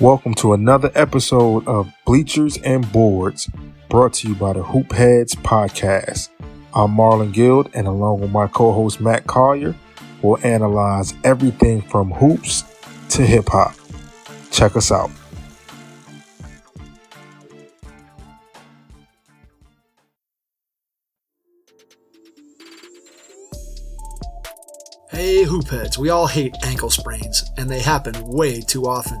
Welcome to another episode of Bleachers and Boards, brought to you by the Hoop Heads Podcast. I'm Marlon Guild, and along with my co host Matt Collier, we'll analyze everything from hoops to hip hop. Check us out. Hey, hoopheads, we all hate ankle sprains, and they happen way too often.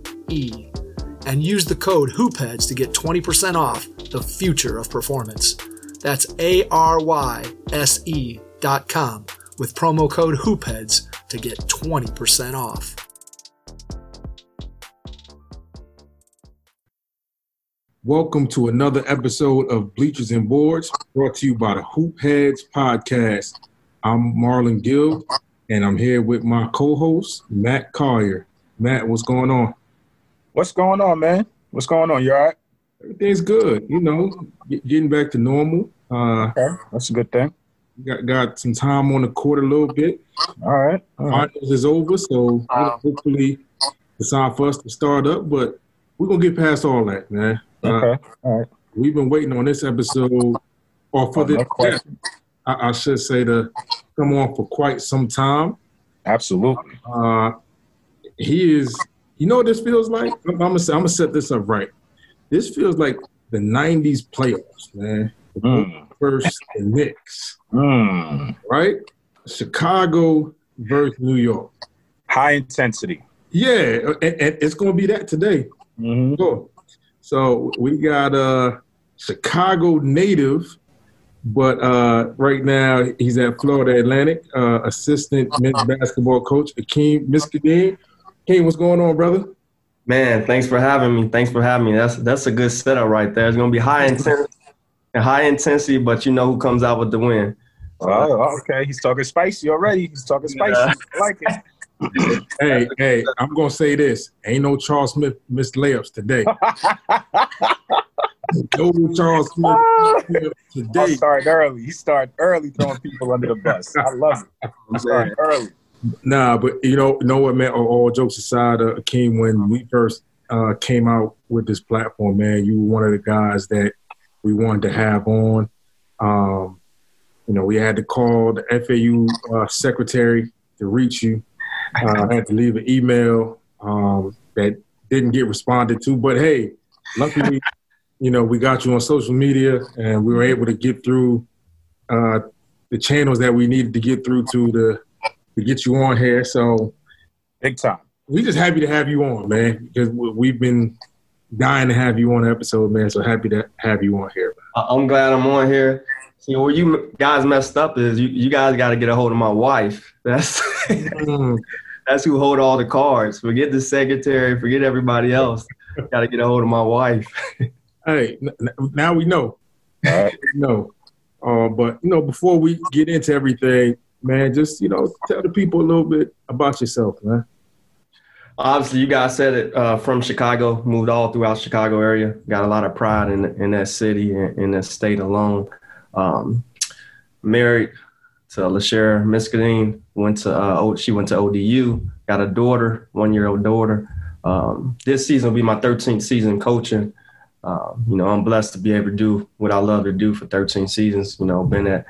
E, and use the code HoopHeads to get 20% off the future of performance. That's A R Y S E dot com with promo code HoopHeads to get 20% off. Welcome to another episode of Bleachers and Boards, brought to you by the Hoopheads Podcast. I'm Marlon Gill and I'm here with my co-host Matt Collier. Matt, what's going on? What's going on, man? What's going on? You all right? Everything's good. You know, getting back to normal. Uh, Okay, that's a good thing. got got some time on the court a little bit. All right. All right. Finals is over, so hopefully it's time for us to start up. But we're gonna get past all that, man. Uh, Okay. All right. We've been waiting on this episode, or for Oh, this no. I, I should say to come on for quite some time. Absolutely. Uh, he is. You know what this feels like? I'm, I'm gonna I'm gonna set this up right. This feels like the '90s playoffs, man. Mm. First the Knicks, Mm. right? Chicago versus New York. High intensity. Yeah, and, and it's gonna be that today. Mm-hmm. Sure. So we got a Chicago native, but uh, right now he's at Florida Atlantic, uh, assistant men's basketball coach Akeem Miskdeen. Akeem, what's going on, brother? Man, thanks for having me. Thanks for having me. That's that's a good setup right there. It's gonna be high intensity, high intensity, but you know who comes out with the win. Oh, okay. He's talking spicy already. He's talking spicy. Yeah. I like it. Hey, hey, I'm gonna say this: ain't no Charles Smith missed layups today. No Charles Smith layups He today. started early. He started early throwing people under the bus. I love it. He started early. Nah, but you know, you know what, man? All, jokes aside, uh, Akeem, when we first uh, came out with this platform, man, you were one of the guys that we wanted to have on. Um, you know, we had to call the FAU uh, secretary to reach you. Uh, I had to leave an email um, that didn't get responded to, but hey, luckily, you know, we got you on social media and we were able to get through uh, the channels that we needed to get through to the to get you on here. So Big time. we just happy to have you on, man, because we- we've been dying to have you on the episode, man. So happy to have you on here. I- I'm glad I'm on here. See, where you guys messed up is you, you guys got to get a hold of my wife. That's Mm, that's who hold all the cards. Forget the secretary. Forget everybody else. Got to get a hold of my wife. hey, n- n- now we know. All right. No, uh, but you know, before we get into everything, man, just you know, tell the people a little bit about yourself, man. Obviously, you guys said it uh, from Chicago, moved all throughout Chicago area. Got a lot of pride in in that city and in that state alone. Um, married to LaShare Miskdeen. Went to uh, she went to ODU. Got a daughter, one year old daughter. Um, this season will be my 13th season coaching. Um, you know, I'm blessed to be able to do what I love to do for 13 seasons. You know, been at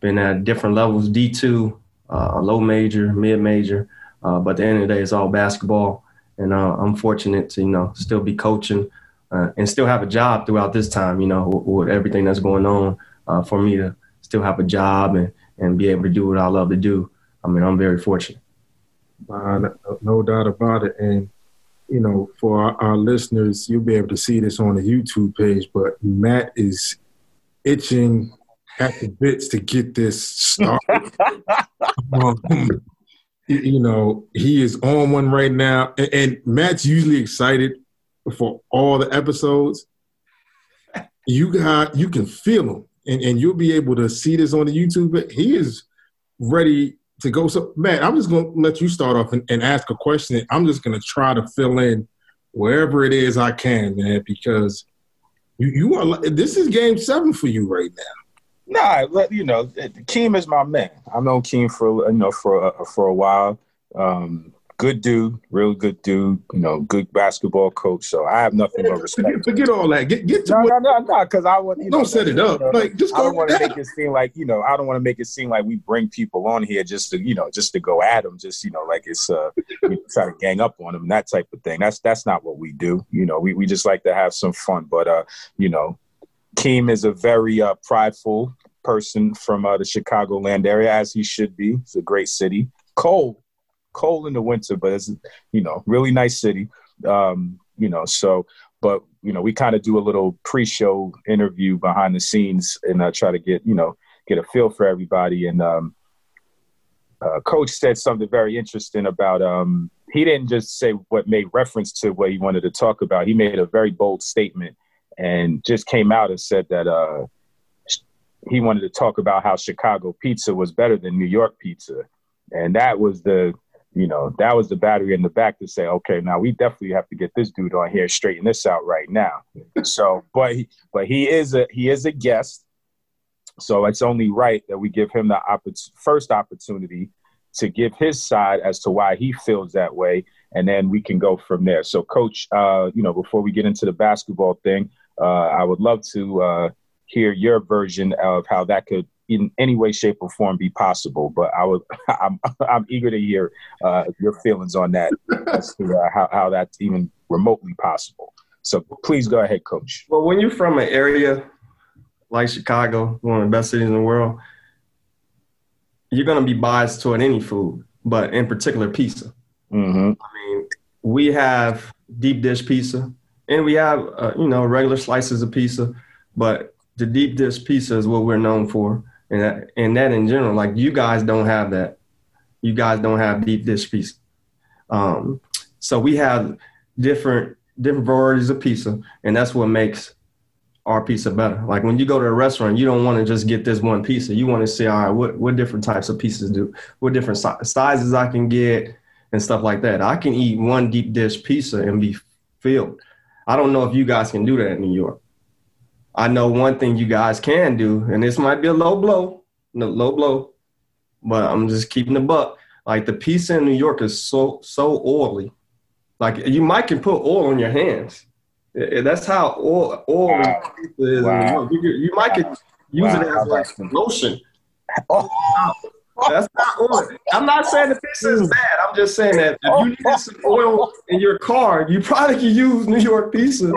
been at different levels, D2, uh, low major, mid major. Uh, but at the end of the day, it's all basketball, and uh, I'm fortunate to you know still be coaching uh, and still have a job throughout this time. You know, with, with everything that's going on, uh, for me to still have a job and and be able to do what I love to do. I mean, I'm very fortunate. Uh, no, doubt about it. And you know, for our, our listeners, you'll be able to see this on the YouTube page. But Matt is itching at the bits to get this started. um, you- know, he is on one right now, and, and Matt's usually excited for all the episodes. You got you can feel him, and, and you'll be able to see this on the YouTube. But he is ready to go. So, man, I'm just gonna let you start off and, and ask a question. I'm just gonna try to fill in wherever it is I can, man, because you you are this is game seven for you right now. Nah, you know, Keem is my man. I've known Keem for you know for a, for a while. Um, good dude, real good dude. You know, good basketball coach. So I have nothing but respect. Forget, forget all that. Get get to no, what, no, no, no. Because I want you don't know, set it up. you know, like just I don't want to make it seem like you know. I don't want to make it seem like we bring people on here just to you know just to go at them. Just you know like it's uh we try to gang up on them and that type of thing. That's that's not what we do. You know we we just like to have some fun. But uh you know, Keem is a very uh prideful person from uh, the Chicagoland area as he should be. It's a great city. Cold, cold in the winter, but it's you know really nice city. Um, you know so but you know we kind of do a little pre-show interview behind the scenes and uh, try to get you know get a feel for everybody and um, uh, coach said something very interesting about um, he didn't just say what made reference to what he wanted to talk about he made a very bold statement and just came out and said that uh, he wanted to talk about how chicago pizza was better than new york pizza and that was the you know, that was the battery in the back to say, okay, now we definitely have to get this dude on here, straighten this out right now. So, but he, but he is a he is a guest, so it's only right that we give him the oppor- first opportunity to give his side as to why he feels that way, and then we can go from there. So, Coach, uh, you know, before we get into the basketball thing, I would love to uh, hear your version of how that could in any way, shape, or form be possible. But I would, I'm, I'm eager to hear uh, your feelings on that as to uh, how, how that's even remotely possible. So please go ahead, Coach. Well, when you're from an area like Chicago, one of the best cities in the world, you're gonna be biased toward any food, but in particular pizza. Mm-hmm. I mean, we have deep dish pizza, and we have uh, you know regular slices of pizza, but the deep dish pizza is what we're known for, and that, and that in general, like you guys don't have that. You guys don't have deep dish pizza. Um, so we have different different varieties of pizza, and that's what makes our pizza better. Like when you go to a restaurant, you don't want to just get this one pizza. You want to see, all right, what what different types of pizzas do, what different si- sizes I can get, and stuff like that. I can eat one deep dish pizza and be filled. I don't know if you guys can do that in New York. I know one thing you guys can do, and this might be a low blow, no low blow, but I'm just keeping the buck. Like the pizza in New York is so so oily. Like you might can put oil on your hands. That's how oil oil Wow. pizza is. in New Wow. York. You, you might could use Wow. it as like lotion. Oh. That's not oil. I'm not saying the pizza is bad. I'm just saying that if you need some oil in your car, you probably could use New York pizza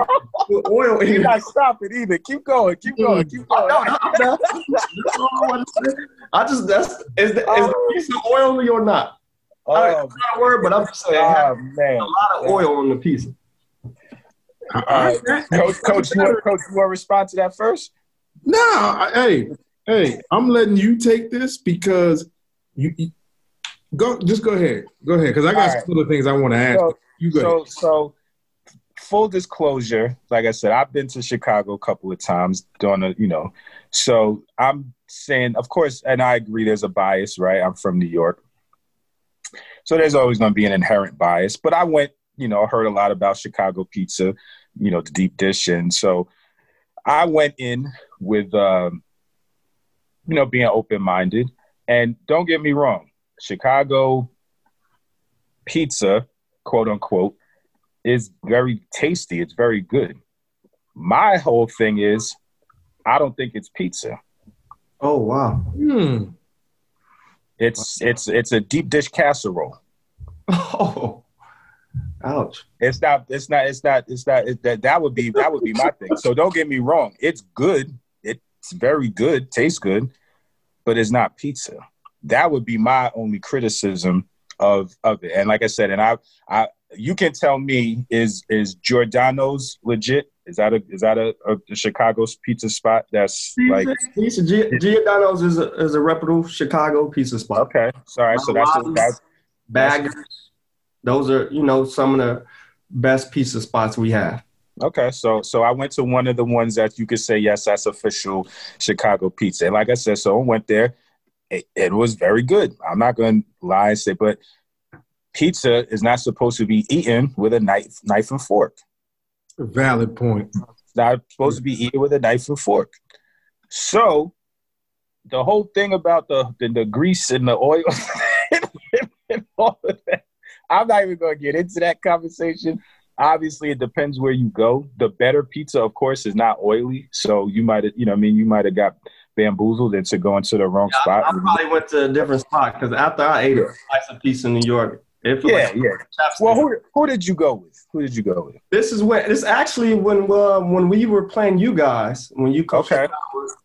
with oil in You your not stop it either. Keep going. Keep going. Mm. Keep Oh, going. no, no, no. I want to say. I just that's is the, is the oh. pizza oily or not? I- Oh, It's not a word, but I'm just saying it has oh, man. a lot of oil on the pizza. All right. right. Coach, coach, you want, coach, you want to respond to that first? No, I, hey, hey, I'm letting you take this because you, you- go. Just go ahead, go ahead, because I got right. some other things I want to ask. So, you go. so, ahead. so, full disclosure, like I said, I've been to Chicago a couple of times doing a, you know, so I'm saying, of course, and I agree, there's a bias, right? I'm from New York, so there's always going to be an inherent bias. But I went, you know, heard a lot about Chicago pizza, you know, the deep dish, and so I went in with, um, you know, being open minded. And don't get me wrong, Chicago pizza, quote unquote, is very tasty. It's very good. My whole thing is, I don't think it's pizza. Oh wow. Hmm. It's it's it's a deep dish casserole. Oh, ouch. It's not. It's not. It's not. It's not. It, that that would be that would be my thing. So don't get me wrong. It's good. It's very good. Tastes good, but it's not pizza. That would be my only criticism of of it. And like I said, and I I you can tell me is is Giordano's legit? Is that a is that a, a, Chicago's pizza spot? That's like Pizza Gi- Giordano's is a is a reputable Chicago pizza spot. okay. Sorry. So that's a, that's Baggers. Those are you know some of the best pizza spots we have. Okay, so so I went to one of the ones that you could say yes, that's official Chicago pizza. And like I said, so I went there. It, it was very good. I'm not going to lie and say, but pizza is not supposed to be eaten with a knife, knife and fork. Valid point. It's not supposed to be eaten with a knife and fork. So the whole thing about the the, the grease and the oil and all of that, I'm not even going to get into that conversation. Obviously, it depends where you go. The better pizza, of course, is not oily. So you might have, you know, I mean, you might have got bamboozled into going to the wrong Yeah, spot. I, I probably went to a different spot because after I ate a slice of pizza in New York, it felt yeah, like yeah. Well, who who did you go with? Who did you go with? this is when this actually when uh, when we were playing you guys when you coached Okay. us,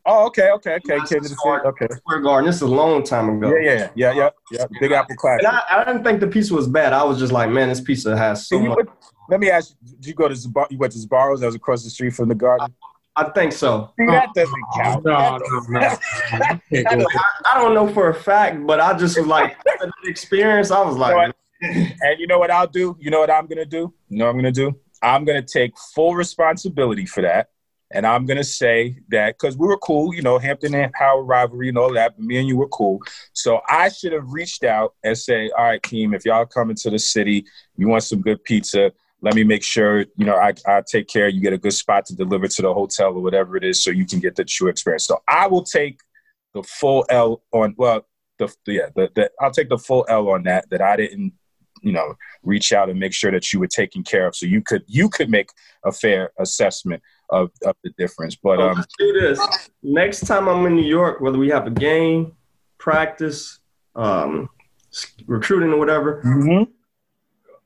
Oh, okay, okay, okay. Came to the Square- Okay. Square Garden. This is a long time ago. Yeah, yeah, yeah, yeah, yeah. Big Apple Classic. And I, I didn't think the pizza was bad. I was just like, man, this pizza has so So much. went, let me ask you: Did you go to Zabar- you went to Zabaro's? That was across the street from the garden. I think so. See, that doesn't count. no, doesn't- no. You can't I, I don't know for a fact, but I just was like, the experience, I was You know like, what? And you know what I'll do? You know what I'm gonna do? You know what I'm gonna do? I'm gonna take full responsibility for that. And I'm gonna say that because we were cool, you know, Hampton and Howard rivalry and all that, me and you were cool. So I should have reached out and say, All right, team, if y'all coming to the city, you want some good pizza, let me make sure, you know, I I take care, you get a good spot to deliver to the hotel or whatever it is so you can get the true experience. So I will take the full L on well, the yeah, the, the I'll take the full L on that, that I didn't you know reach out and make sure that you were taken care of so you could you could make a fair assessment of, of the difference but oh, um let's do this. Next time I'm in New York, whether we have a game, practice, um, recruiting or whatever,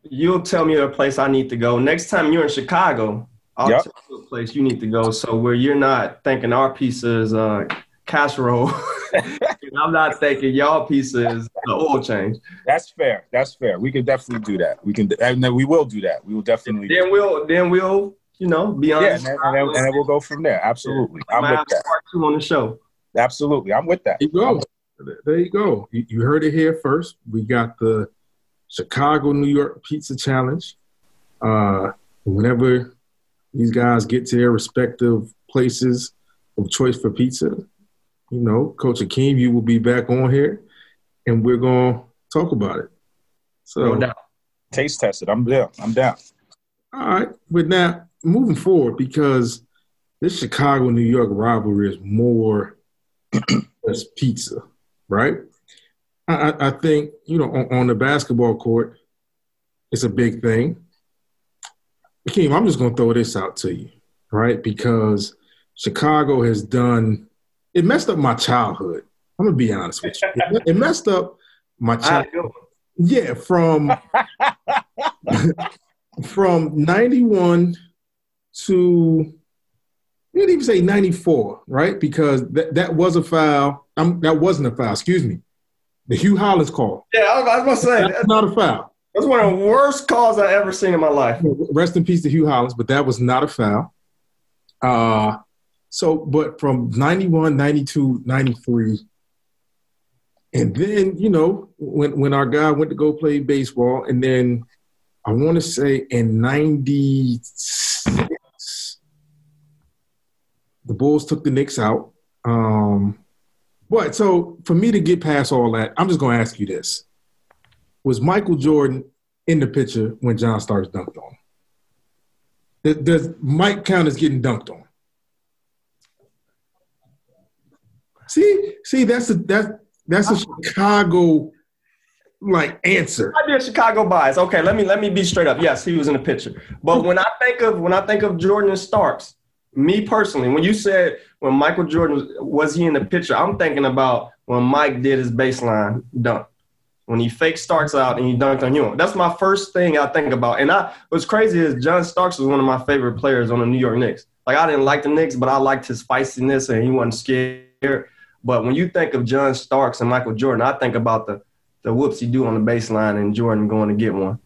you'll tell me a place I need to go. Next time you're in Chicago, I'll Yep. tell you a place you need to go. So where you're not thinking our pizza is uh, casserole, and I'm not thinking y'all pizza is the oil change. that's fair that's fair we can definitely do that we can and then we will do that we will definitely Then we'll then we'll you know be yeah honest. and and, then, and then we'll go from there absolutely i'm with that part two on the show. absolutely i'm with that There you go. There you go. You, you heard it here first. We got the Chicago New York Pizza Challenge. Uh, whenever these guys get to their respective places of choice for pizza, you know, Coach Akeem, you will be back on here, and we're gonna talk about it. So, No taste tested i'm there i'm down all right, but now moving forward, because this Chicago New York rivalry is more as pizza, right? I, I- I think you know on, on the basketball court, it's a big thing. Akeem, I'm just going to throw this out to you, right? Because Chicago has done it messed up my childhood. I'm gonna be honest with you. It, messed up my childhood. Yeah, from from 91 to you didn't even say 94, right? Because that, that was a foul. Um, that wasn't a foul, excuse me. The Hue Hollins call. Yeah, I was, I was gonna say That's not a foul. that's one of the worst calls I've ever seen in my life. Rest in peace to Hue Hollins, but that was not a foul. Uh so but from 91, 92, 93, and then, you know, when when our guy went to go play baseball, and then I want to say in 96, the Bulls took the Knicks out. Um, but so for me to get past all that, I'm just going to ask you this: Was Michael Jordan in the picture when John Starks dunked on? Does, does Mike count as getting dunked on? See, see, that's a that that's a Chicago like answer. I did Chicago bias. Okay, let me let me be straight up. Yes, he was in the picture. But when I think of when I think of Jordan and Starks, me personally, when you said when Michael Jordan was, was he in the picture, I'm thinking about when Mike did his baseline dunk. When he fake Starks out and he dunked on you. That's my first thing I think about. And I what's crazy is John Starks was one of my favorite players on the New York Knicks. Like I didn't like the Knicks, but I liked his feistiness and he wasn't scared. But when you think of John Starks and Michael Jordan, I think about the the whoops he do on the baseline and Jordan going to get one.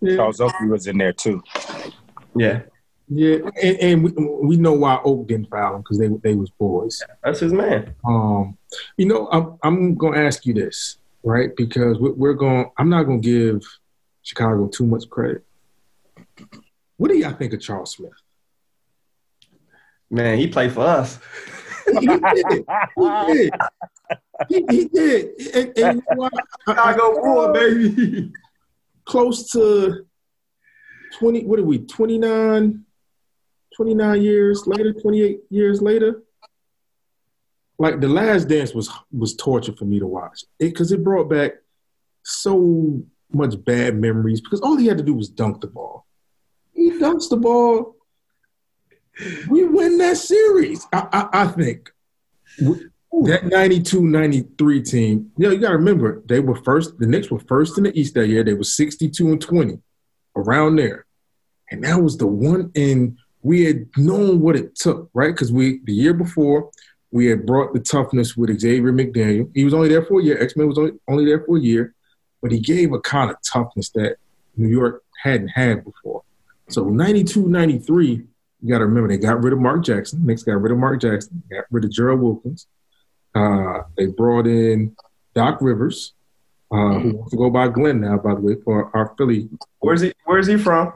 Yeah, charles oakley was in there too Yeah, yeah, and, and we, we know why Oak didn't foul him because they they was boys. that's his man. Um, you know, I'm I'm gonna ask you this, right? Because we're, we're going. I'm not gonna give Chicago too much credit, What do y'all think of Charles Smith? Man, he played for us. he did. He did. He, he did. And, and you know Chicago Bull, baby. Close to 20, what are we, 29, 29 years later, 28 years later? Like the last dance was was torture for me to watch. Because it, it brought back so much bad memories because all he had to do was dunk the ball. He dunks the ball. We win that series, I, I, I think. That 92 93 team, you know, you got to remember, they were first, the Knicks were first in the East that year. They were 62 and 20, around there. And that was the one, and we had known what it took, right? Because we, the year before, we had brought the toughness with Xavier McDaniel. He was only there for a year. X Men was only, only there for a year but he gave a kind of toughness that New York hadn't had before. So 92, 93, you got to remember they got rid of Mark Jackson. Knicks got rid of Mark Jackson, got rid of Gerald Wilkins. Uh, they brought in Doc Rivers, uh, mm-hmm. who wants to go by Glenn now, by the way, for our Philly. Where's he? Where's he from?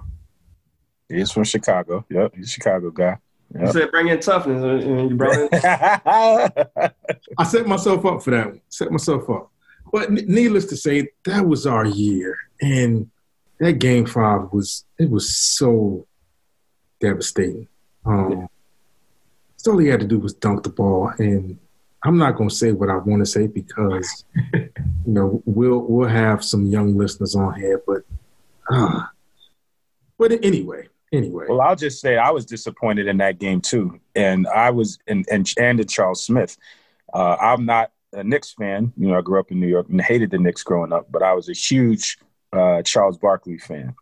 He's from Chicago. Yep, he's a Chicago guy. Yep. You said bring in toughness, and you brought in. I set myself up for that one. Set myself up. But needless to say, that was our year, and that game five was it was so devastating. Um, so all he had to do was dunk the ball, and I'm not going to say what I want to say because you know we'll we'll have some young listeners on here, but uh, but anyway, anyway. Well, I'll just say I was disappointed in that game too, and I was and and and in Charles Smith. Uh, I'm not a Knicks fan. You know, I grew up in New York and hated the Knicks growing up, but I was a huge uh, Charles Barkley fan.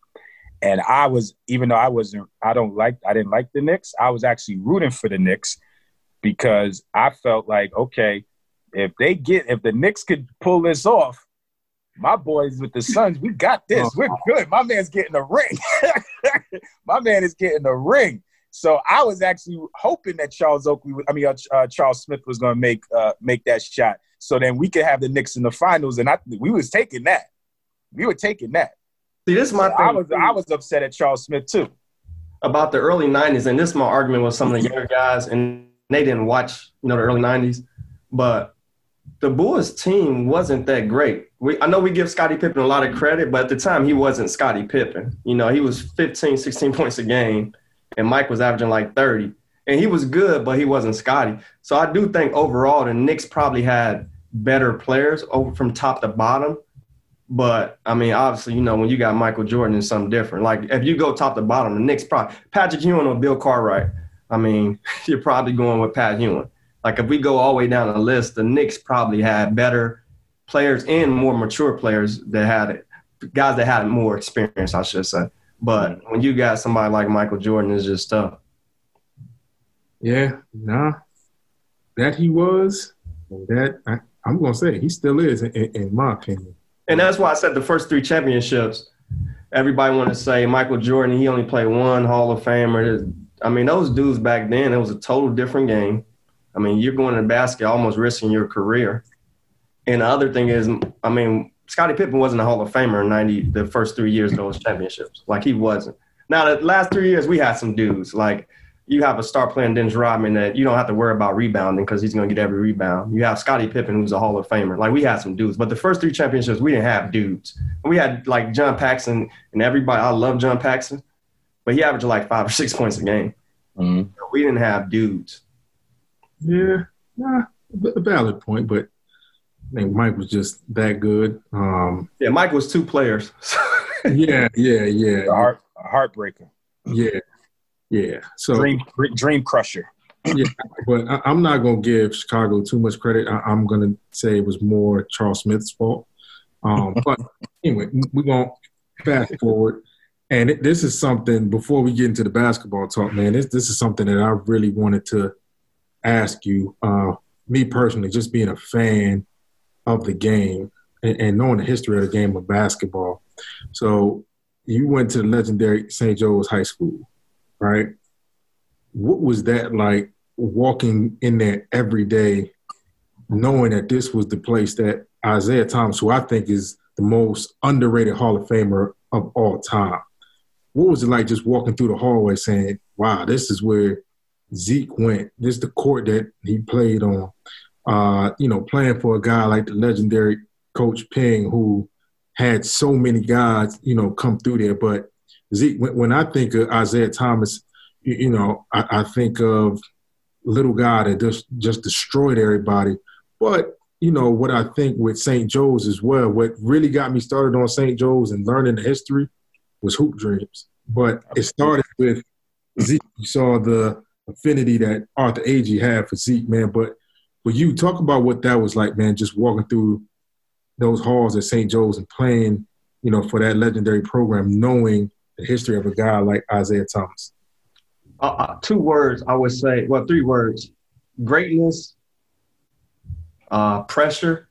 And I was, even though I wasn't, I don't like, I didn't like the Knicks. I was actually rooting for the Knicks because I felt like, okay, if they get, if the Knicks could pull this off, my boys with the Suns, we got this. We're good. My man's getting a ring. my man is getting a ring. So I was actually hoping that Charles Oakley, I mean uh, uh, Charles Smith, was going to make uh, make that shot, so then we could have the Knicks in the finals. And I, we was taking that. We were taking that. See, this is my. I was I was upset at Charles Smith too. About the early '90s, and this is my argument with some of the younger guys, and they didn't watch, you know, the early '90s, but the Bulls team wasn't that great. We, I know we give Scottie Pippen a lot of credit, but at the time he wasn't Scottie Pippen. You know, he was 15, 16 points a game and Mike was averaging like 30. And he was good, but he wasn't Scottie. So I do think overall the Knicks probably had better players over from top to bottom. But I mean, obviously, you know, when you got Michael Jordan, it's something different. Like if you go top to bottom, the Knicks probably Patrick Ewing or Bill Cartwright. I mean, you're probably going with Pat Ewing. Like if we go all the way down the list, the Knicks probably had better players and more mature players that had it, guys that had more experience, I should say. But mm-hmm. when you got somebody like Michael Jordan, it's just tough. Yeah, nah, that he was, that I, am gonna say he still is, in, in, my opinion. And that's why I said the first three championships. Everybody want to say Michael Jordan. He only played one Hall of Famer. I mean, those dudes back then, it was a total different game. I mean, you're going to basket, almost risking your career. And the other thing is, I mean, Scottie Pippen wasn't a Hall of Famer in ninety the first three years of those championships. Like he wasn't. Now the last three years we had some dudes. Like you have a star player Dennis Rodman that you don't have to worry about rebounding because he's going to get every rebound. You have Scottie Pippen who's a Hall of Famer. Like we had some dudes, but the first three championships we didn't have dudes. We had like John Paxson and everybody. I love John Paxson, but he averaged like five or six points a game. Mm-hmm. We didn't have dudes. Yeah, nah, a valid point, but I think Mike was just that good. Um, yeah, Mike was two players. yeah, yeah, yeah. Heart, a heartbreaker. Yeah, yeah. So dream, dream crusher. yeah, but I, am not gonna give Chicago too much credit. I, am gonna say it was more Charles Smith's fault. Um, but anyway, we're gonna fast forward, and it, this is something before we get into the basketball talk, man. This this is something that I really wanted to ask you. Uh, me personally, just being a fan of the game and, and knowing the history of the game of basketball. So you went to the legendary St. Joe's High School, right? What was that like walking in there every day, knowing that this was the place that Isiah Thomas, who I think is the most underrated Hall of Famer of all time, what was it like just walking through the hallway saying, "Wow, this is where Zeke went. This is the court that he played on." Uh, you know, playing for a guy like the legendary Coach Ping, who had so many guys, you know, come through there. But Zeke, when, when I think of Isiah Thomas, you, you know, I, I, think of little guy that just just destroyed everybody. But you know what I think with St. Joe's as well. What really got me started on St. Joe's and learning the history was Hoop Dreams. But it started with Zeke. You saw the affinity that Arthur Agee had for Zeke, man. But but you talk about what that was like, man. Just walking through those halls at St. Joe's and playing, you know, for that legendary program, knowing the history of a guy like Isiah Thomas. Uh, uh, two words I would say, well, three words: greatness, uh, pressure,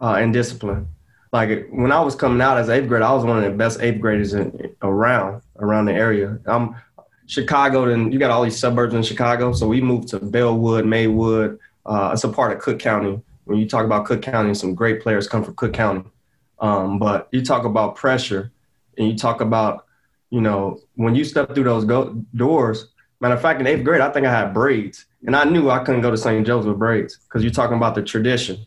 uh, and discipline. Like when I was coming out as eighth grade, I was one of the best eighth graders in, around around the area. I'm Chicago, and you got all these suburbs in Chicago, so we moved to Bellwood, Maywood. Uh, it's a part of Cook County. When you talk about Cook County, some great players come from Cook County. Um, but you talk about pressure, and you talk about, you know, when you step through those go- doors. Matter of fact, in eighth grade, I think I had braids, and I knew I couldn't go to St. Joe's with braids because you're talking about the tradition.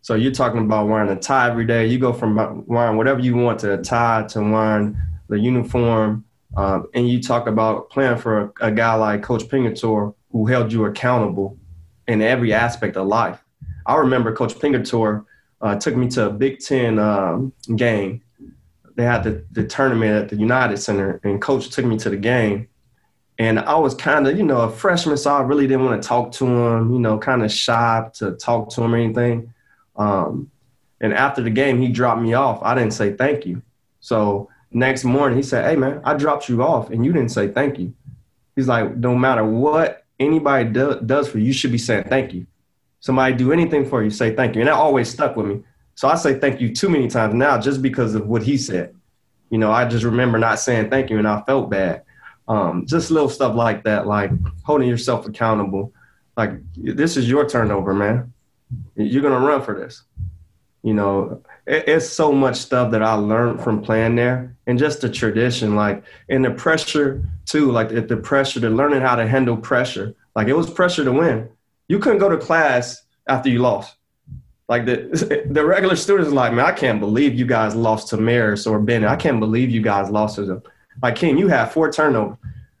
So you're talking about wearing a tie every day. You go from wearing whatever you want to a tie to wearing the uniform, um, and you talk about playing for a, a guy like Coach Pingatore who held you accountable in every aspect of life. I remember Coach Pingatore uh, took me to a Big Ten um, game they had the, the tournament at the United Center, and coach took me to the game. And I was kind of, you know, a freshman, so I really didn't want to talk to him, you know, kind of shy to talk to him or anything. Um, and after the game, he dropped me off. I didn't say thank you. So next morning, he said, Hey, man, I dropped you off and you didn't say thank you. He's like, No matter what anybody do, does for you, you should be saying thank you. Somebody do anything for you, say thank you. And that always stuck with me. So I say thank you too many times now just because of what he said. You know, I just remember not saying thank you and I felt bad. Um, just little stuff like that, like holding yourself accountable. Like this is your turnover, man. You're gonna run for this. You know, it, it's so much stuff that I learned from playing there, and just the tradition, like and the pressure too, like the, the pressure to learning how to handle pressure. Like it was pressure to win. You couldn't go to class after you lost. Like the the regular students like, man, I can't believe you guys lost to Marist or Benet. I can't believe you guys lost to them. Like King, you had four turnovers.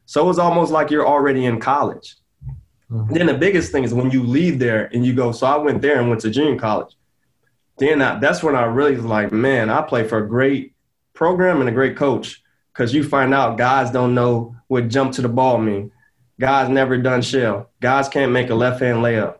So it's almost like you're already in college. Mm-hmm. Then the biggest thing is when you leave there and you go, so I went there and went to junior college. Then I, that's when I really was like, man, I play for a great program and a great coach. Cause you find out guys don't know what jump to the ball mean. Guys never done shell. Guys can't make a left hand layup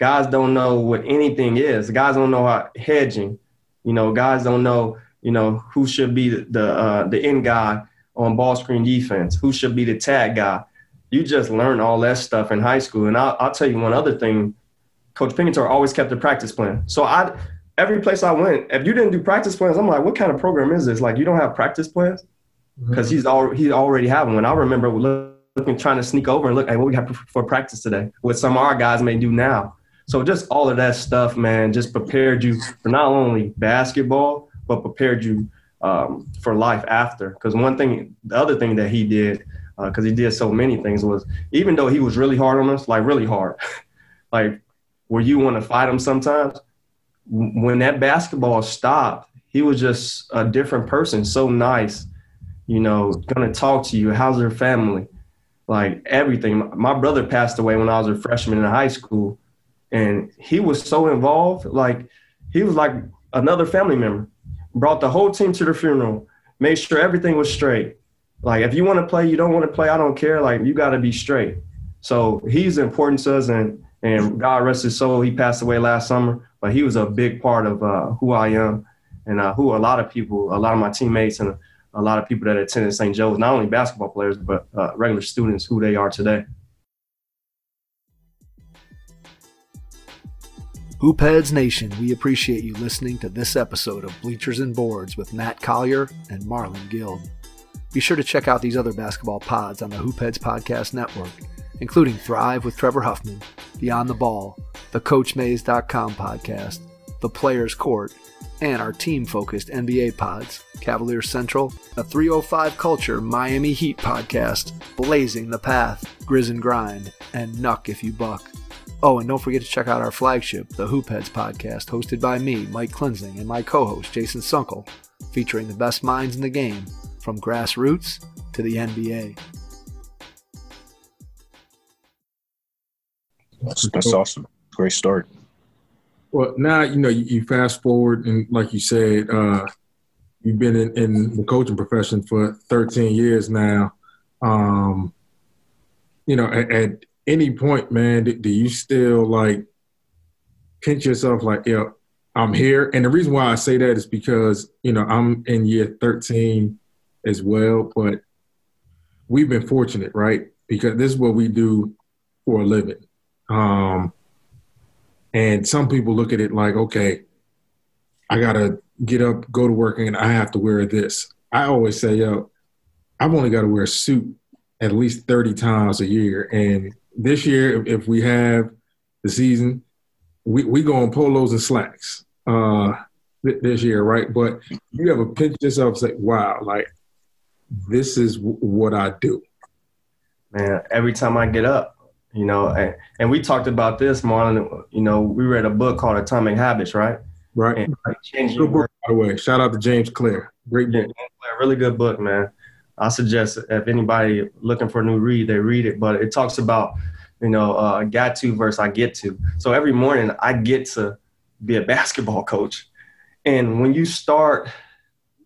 guys don't know what anything is. Guys don't know how hedging. You know, guys don't know, you know, who should be the the, uh, the end guy on ball screen defense, who should be the tag guy. You just learn all that stuff in high school. And I'll, I'll tell you one other thing. Coach Pingatore always kept a practice plan. So I, every place I went, if you didn't do practice plans, I'm like, what kind of program is this? Like, you don't have practice plans? Because mm-hmm. he's all he already having one. I remember looking, trying to sneak over and look, hey, what we have for practice today? What some of our guys may do now. So just all of that stuff, man, just prepared you for not only basketball, but prepared you um, for life after. Because one thing, the other thing that he did, because uh, he did so many things, was even though he was really hard on us, like really hard, like where you want to fight him sometimes, when that basketball stopped, he was just a different person, so nice, you know, gonna talk to you. How's your family? Like everything. My brother passed away when I was a freshman in high school and he was so involved like he was like another family member brought the whole team to the funeral made sure everything was straight. Like if you want to play you don't want to play i don't care like you got to be straight. So he's important to us and and god rest his soul he passed away last summer but he was a big part of uh, who i am and uh, who a lot of people a lot of my teammates and a lot of people that attended st joe's not only basketball players but uh, regular students who they are today Hoopheads Nation, we appreciate you listening to this episode of Bleachers and Boards with Matt Collier and Marlon Guild. Be sure to check out these other basketball pods on the Hoopheads Podcast Network, including Thrive with Trevor Huffman, Beyond the Ball, the CoachMaze.com podcast, The Players Court, and our team focused NBA pods Cavalier Central, a 305 Culture Miami Heat podcast, Blazing the Path, Grizz and Grind, and Nuck If You Buck. Oh, and don't forget to check out our flagship, the Hoopheads podcast, hosted by me, Mike Klinzing, and my co host, Jason Sunkel, featuring the best minds in the game from grassroots to the NBA. That's, that's awesome. Great start. Well, now you know you, you fast forward, and like you said, uh, you've been in, in, the coaching profession for 13 years now. Um, you know, at, at, any point, man, do, you still like pinch yourself like, yeah, I'm here? And the reason why I say that is because you know I'm in year 13 as well, but we've been fortunate, right? Because this is what we do for a living. Um, and some people look at it like, okay, I gotta get up, go to work, and I have to wear this. I always say, yo, I've only got to wear a suit at least 30 times a year. And this year, if we have the season, we, we go on polos and slacks uh, this year, right? But you ever pinch yourself say, wow, like, this is w- what I do. Man, every time I get up, you know, and, and we talked about this, Marlon. You know, we read a book called Atomic Habits, right? Right. And, good book, by the way. Shout out to James Clear. Great book. Yeah, really good book, man. I suggest if anybody looking for a new read, they read it. But it talks about, you know, uh, got to versus I get to. So every morning I get to be a basketball coach. And when you start,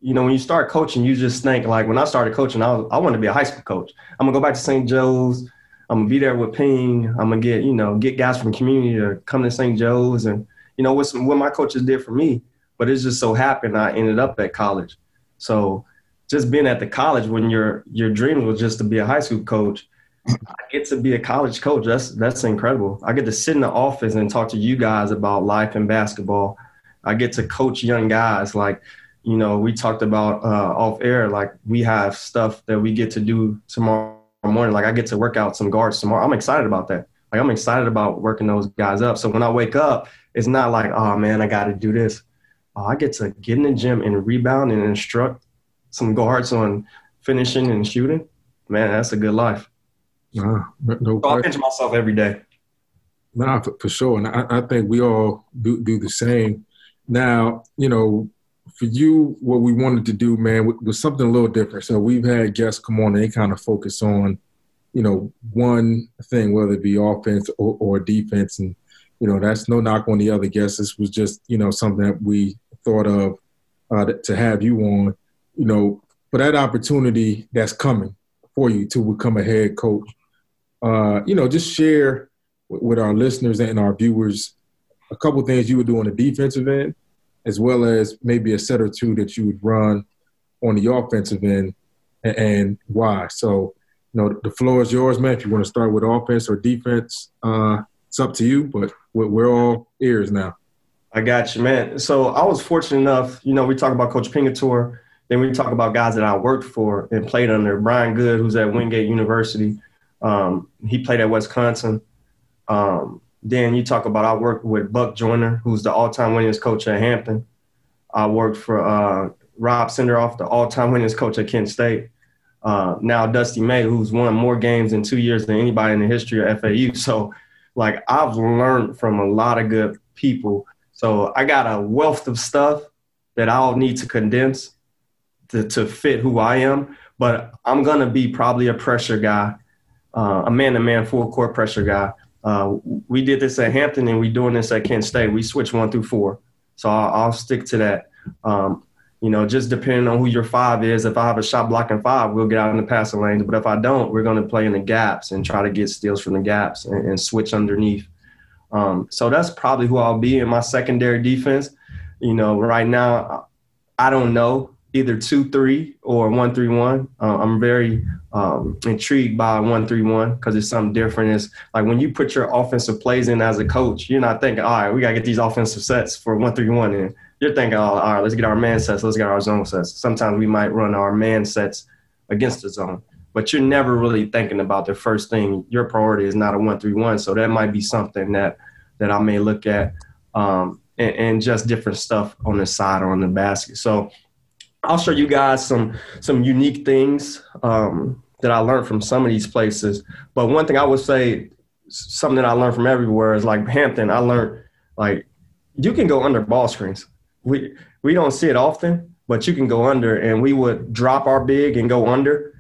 you know, when you start coaching, you just think like when I started coaching, I I wanted to be a high school coach. I'm gonna go back to St. Joe's. I'm gonna be there with Ping. I'm gonna get you know get guys from the community to come to St. Joe's, and you know what some, what my coaches did for me. But it just so happened I ended up at college. So just being at the college when your your dream was just to be a high school coach, I get to be a college coach. That's that's incredible. I get to sit in the office and talk to you guys about life and basketball. I get to coach young guys like you know we talked about uh, off air like we have stuff that we get to do tomorrow morning. Like I get to work out some guards tomorrow. I'm excited about that. Like I'm excited about working those guys up. So when I wake up, it's not like, oh man, I got to do this. Oh, I get to get in the gym and rebound and instruct some guards on finishing and shooting. Man, that's a good life. Nah, no so I pinch myself every day. Nah, for, for sure, and I, I, think we all do do the same. Now, you know, for you, what we wanted to do, man, was something a little different. So we've had guests come on and they kind of focus on, you know, one thing, whether it be offense or, or defense. And, you know, that's no knock on the other guests. This was just, you know, something that we thought of uh, to have you on, you know, for that opportunity that's coming for you to become a head coach. Uh, you know, just share with our listeners and our viewers a couple things you would do on the defensive end as well as maybe a set or two that you would run on the offensive end and, and why. So, you know, the floor is yours, man. If you want to start with offense or defense, uh, it's up to you, but we're, we're all ears now. I got you, man. So I was fortunate enough, you know, we talk about Coach Pingatore, then we talk about guys that I worked for and played under. Brian Good, who's at Wingate University. Um, he played at Wisconsin. Um, then you talk about I worked with Buck Joyner, who's the all-time winningest coach at Hampton. I worked for uh, Rob Senderoff, the all-time winningest coach at Kent State. Uh, now Dusty May, who's won more games in two years than anybody in the history of FAU. So, like, I've learned from a lot of good people. So I got a wealth of stuff that I'll need to condense to, to fit who I am. But I'm gonna be probably a pressure guy, uh, a man-to-man full court pressure guy. Uh, we did this at Hampton and we're doing this at Kent State. We switch one through four. So I'll, I'll stick to that. Um, you know, just depending on who your five is. If I have a shot blocking five, we'll get out in the passing lanes. But if I don't, we're going to play in the gaps and try to get steals from the gaps and, and switch underneath. Um, so that's probably who I'll be in my secondary defense. You know, right now, I don't know either two three or one three one. Uh, I'm very um, intrigued by one three one because it's something different. It's like when you put your offensive plays in as a coach, you're not thinking, all right, we gotta get these offensive sets for one three one, and you're thinking, oh, all right, let's get our man sets, let's get our zone sets. Sometimes we might run our man sets against the zone. But you're never really thinking about the first thing. Your priority is not a one three one, so that might be something that that I may look at. Um, and, and just different stuff on the side or on the basket. So I'll show you guys some some unique things um, that I learned from some of these places. But one thing I would say, something that I learned from everywhere is like Hampton. I learned like you can go under ball screens. We we don't see it often, but you can go under, and we would drop our big and go under.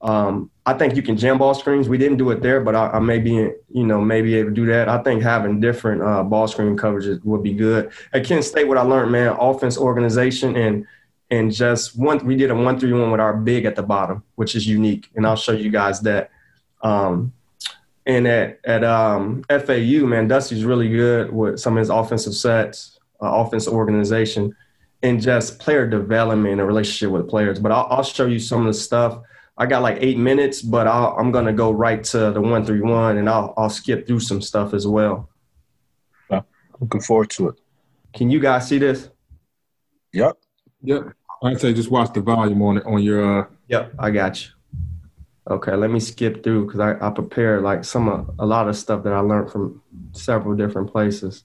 Um, I think you can jam ball screens. We didn't do it there, but I, I may be, you know, maybe able to do that. I think having different uh, ball screen coverages would be good. At Kent State, what I learned, man, offense organization and and just one. We did a one three one with our big at the bottom, which is unique, and I'll show you guys that. Um, and at at um, FAU, man, Dusty's really good with some of his offensive sets, uh, offense organization, and just player development and relationship with players. But I'll, I'll show you some of the stuff I got like eight minutes, but i am gonna go right to the one three one, and I'll I'll skip through some stuff as well. Looking forward to it. Can you guys see this? Yep. Yep. I'd say just watch the volume on it on your. Uh... Yep, I got you. Okay, let me skip through because I, I prepared like some uh, a lot of stuff that I learned from several different places.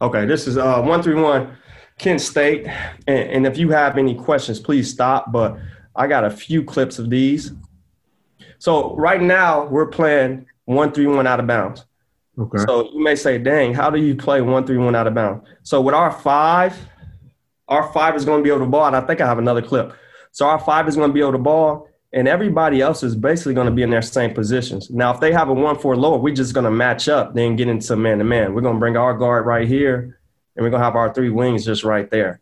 Okay, this is uh one three one Kent State, and, and if you have any questions, please stop. But I got a few clips of these. So right now we're playing one three one out of bounds. Okay. So you may say, "Dang, how do you play one three one out of bounds?" So with our five, our five is going to be able to ball, and I think I have another clip. So our five is going to be able to ball, and everybody else is basically going to be in their same positions. Now, if they have a one four lower, we're just going to match up, then get into man to man. We're going to bring our guard right here, and we're going to have our three wings just right there.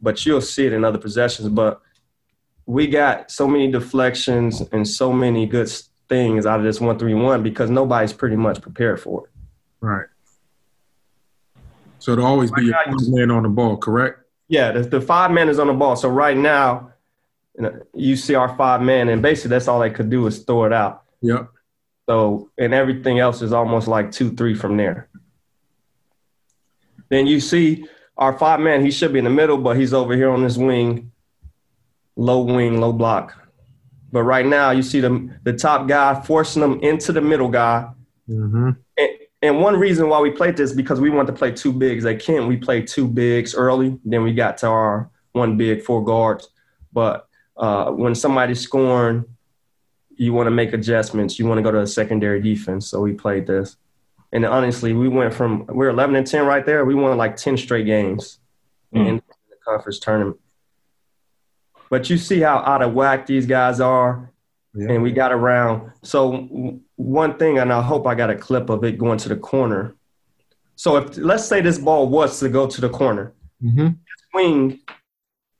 But you'll see it in other possessions. But we got so many deflections and so many good things out of this one three one because nobody's pretty much prepared for it. Right. So to always be right a man on the ball, correct? Yeah, the, the five man is on the ball. So right now, you, know, you see our five man, and basically that's all they could do is throw it out. Yep. So and everything else is almost like two three from there. Then you see our five man. He should be in the middle, but he's over here on this wing low wing, low block. But right now, you see the the top guy forcing them into the middle guy. Mm-hmm. And, and, one reason why we played this because we want to play two bigs. At Kent, we played two bigs early. Then we got to our one big, four guards. But uh, when somebody's scoring, you want to make adjustments. You want to go to a secondary defense. So we played this. And honestly, we went from we are 11 and 10 right there. We won like 10 straight games mm. in the conference tournament. But you see how out of whack these guys are. Yeah. And we got around. So one thing, and I hope I got a clip of it going to the corner. So if let's say this ball was to go to the corner, mm-hmm. wing,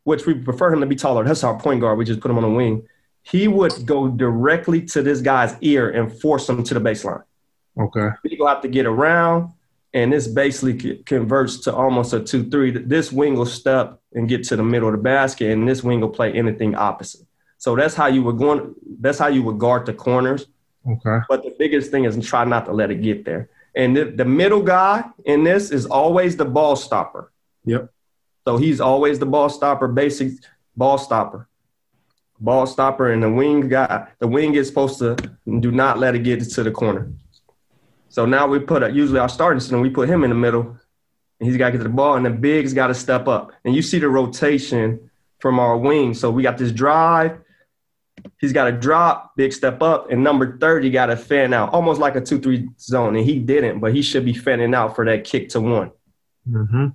which we prefer him to be taller. That's our point guard. We just put him on the wing. He would go directly to this guy's ear and force him to the baseline. Okay. People have to get around, and this basically converts to almost a two-three. This wing will step and get to the middle of the basket, and this wing will play anything opposite. So that's how you would going. That's how you would guard the corners. Okay. But the biggest thing is try not to let it get there. And the, the middle guy in this is always the ball stopper. Yep. So he's always the ball stopper, basic ball stopper. Ball stopper and the wing guy, the wing is supposed to do not let it get to the corner. So now we put a, usually our starting center, we put him in the middle and he's got to get to the ball, and the big's got to step up. And you see the rotation from our wing. So we got this drive. He's got to drop, big step up, and number 30 got to fan out, almost like a 2 3 zone. And he didn't, but he should be fanning out for that kick to one. Mm-hmm.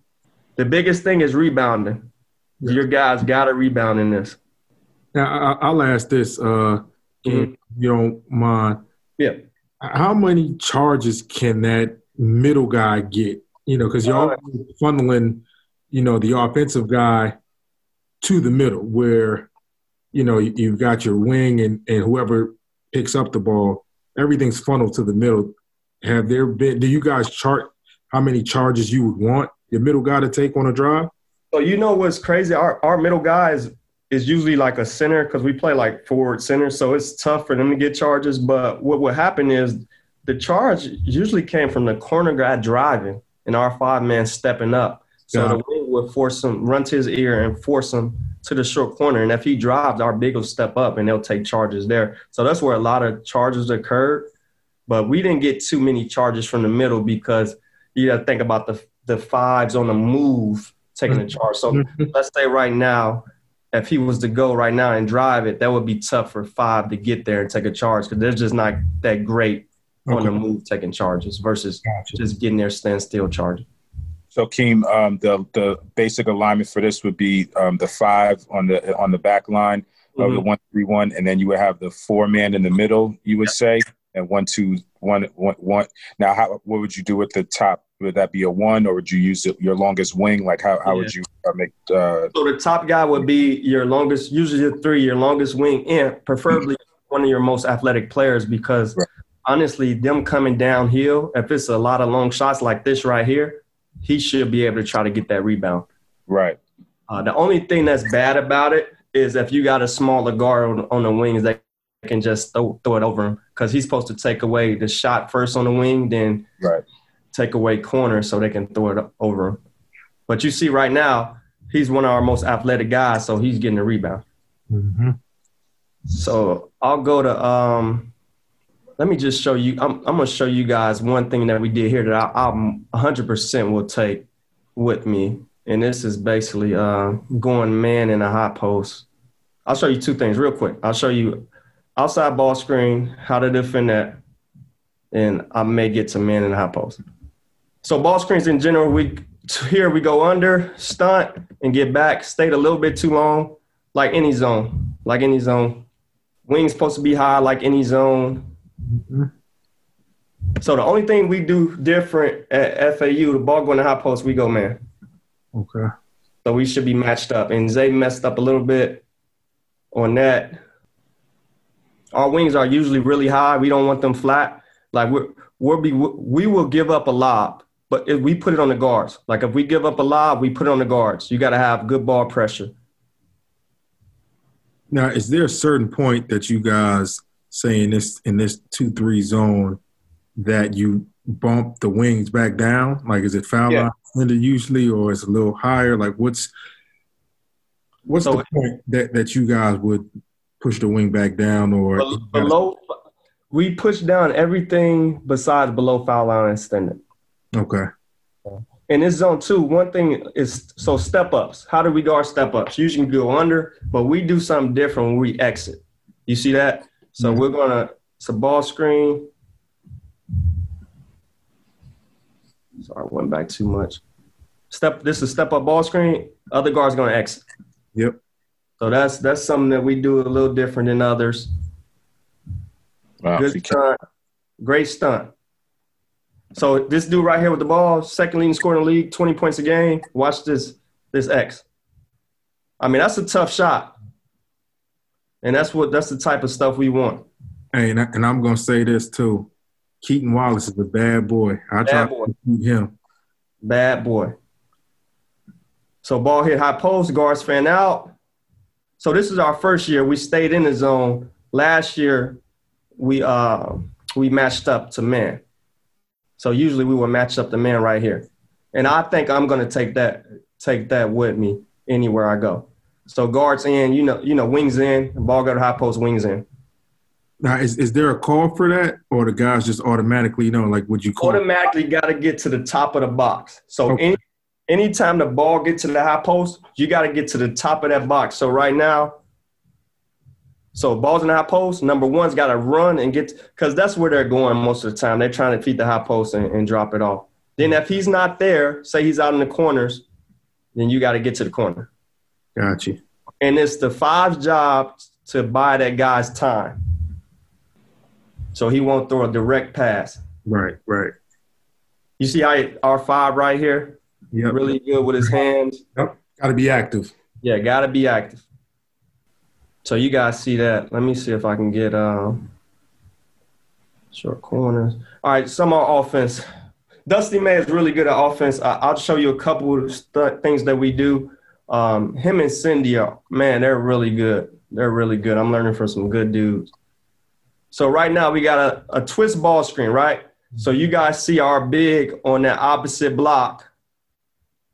The biggest thing is rebounding. Your guys got to rebound in this. Now, I'll ask this, uh, mm-hmm. you don't mind. Yeah. How many charges can that middle guy get? you know, because you're funneling, you know, the offensive guy to the middle where, you know, you've got your wing and, and whoever picks up the ball, everything's funneled to the middle. Have there been, do you guys chart how many charges you would want your middle guy to take on a drive? So, you know what's crazy? Our, our middle guy is, is usually like a center because we play like forward center. So it's tough for them to get charges. But what would happen is the charge usually came from the corner guy driving and our five man stepping up. So the wing would force him, run to his ear and force him to the short corner. And if he drives, our big will step up and they'll take charges there. So that's where a lot of charges occurred. But we didn't get too many charges from the middle because you got to think about the the fives on the move taking the charge. So mm-hmm. let's say right now, if he was to go right now and drive it, that would be tough for five to get there and take a charge because they're just not that great okay. on the move taking charges versus gotcha. just getting there standstill charging. So, Keem, um, the the basic alignment for this would be um, the five on the on the back line of mm-hmm. the one three one, and then you would have the four man in the middle. You would say, and one two one one one. Now, how what would you do with the top? Would that be a one, or would you use it, your longest wing? Like how how yeah. would you uh, make? Uh, so the top guy would be your longest, usually a three, your longest wing, and preferably one of your most athletic players because. Right. Honestly, them coming downhill, if it's a lot of long shots like this right here, he should be able to try to get that rebound. Right. Uh, the only thing that's bad about it is if you got a smaller guard on, on the wings that can just throw, throw it over him because he's supposed to take away the shot first on the wing, then right. take away corner so they can throw it over him. But you see right now, he's one of our most athletic guys, so he's getting the rebound. Mm-hmm. So I'll go to um, let me just show you. I'm, I'm going to show you guys one thing that we did here that I, am 100% will take with me. And this is basically uh, going man in a hot post. I'll show you two things real quick. I'll show you outside ball screen, how to defend that, and I may get to man in a hot post. So ball screens in general, we here we go under, stunt, and get back. Stayed a little bit too long, like any zone, like any zone. Wings supposed to be high, like any zone Mm-hmm. So the only thing we do different at FAU, the ball going to high post, we go man. Okay. So we should be matched up. And Zay messed up a little bit on that. Our wings are usually really high. We don't want them flat. Like we're, we'll be, we will give up a lob, but if we put it on the guards, like if we give up a lob, we put it on the guards. You got to have good ball pressure. Now, is there a certain point that you guys say in this in this two three zone that you bump the wings back down? Like, is it foul yeah. line usually, or is it a little higher? Like, what's what's so, the point that that you guys would push the wing back down, or below? We push down everything besides below foul line extended. Okay. In this zone two, one thing is so step ups. How do we guard step ups? Usually go under, but we do something different when we exit. You see that? So mm-hmm. we're gonna it's a ball screen. Sorry, I went back too much. Step this is step up ball screen. Other guard's gonna exit. Yep. So that's that's something that we do a little different than others. Wow, Good stunt. Great stunt. So this dude right here with the ball, second leading scorer in the league, 20 points a game. Watch this, this X. I mean, that's a tough shot and that's what that's the type of stuff we want. Hey, and, I, and I'm gonna say this too. Keaton Wallace is a bad boy. I bad try boy. to beat him. Bad boy. So ball hit high post, guards fan out. So this is our first year. We stayed in the zone. Last year, we uh we matched up to man. So usually we would match up the man right here. And I think I'm gonna take that take that with me anywhere I go. So guards in, you know, you know, wings in, ball go to high post, wings in. Now, is, is there a call for that, or the guys just automatically, you know, like would you call? Automatically, got to get to the top of the box. So okay. any anytime the ball gets to the high post, you got to get to the top of that box. So right now, so balls in the high post, number one's got to run and get because that's where they're going most of the time. They're trying to feed the high post and, and drop it off. Then if he's not there, say he's out in the corners, then you got to get to the corner. Got you. And it's the five job to buy that guy's time. So he won't throw a direct pass. Right, right. You see how our five right here? Yeah. Really good with his hands. Yep. Got to be active. Yeah, got to be active. So you guys see that. Let me see if I can get um, short corners. All right, some more offense. Dusty May is really good at offense. I, will show you a couple of st- things that we do. Um, him and Cindy man, they're really good. They're really good. I'm learning from some good dudes. So right now we got a, a twist ball screen, right? So you guys see our big on that opposite block,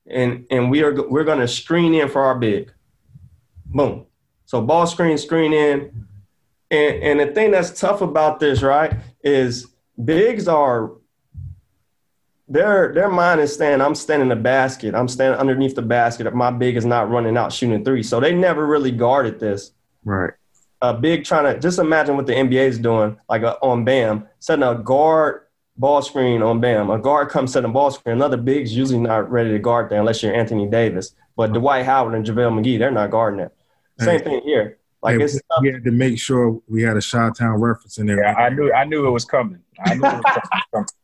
and and we are we're gonna screen in for our big. Boom. So ball screen, screen in. And and the thing that's tough about this, right, is bigs are their their mind is saying, I'm standing in the basket. I'm standing underneath the basket. My big is not running out shooting three. So they never really guarded this. Right. A big trying to just imagine what the NBA is doing, like a, on Bam, setting a guard ball screen on Bam. A guard comes setting ball screen. Another big's usually not ready to guard there unless you're Anthony Davis. But Dwight Howard and JaVale McGee, they're not guarding it. Same hey, thing here. Like hey, it's we had to make sure we had a Chi-Town reference in there. Yeah, I knew I knew it was coming. I knew it was coming.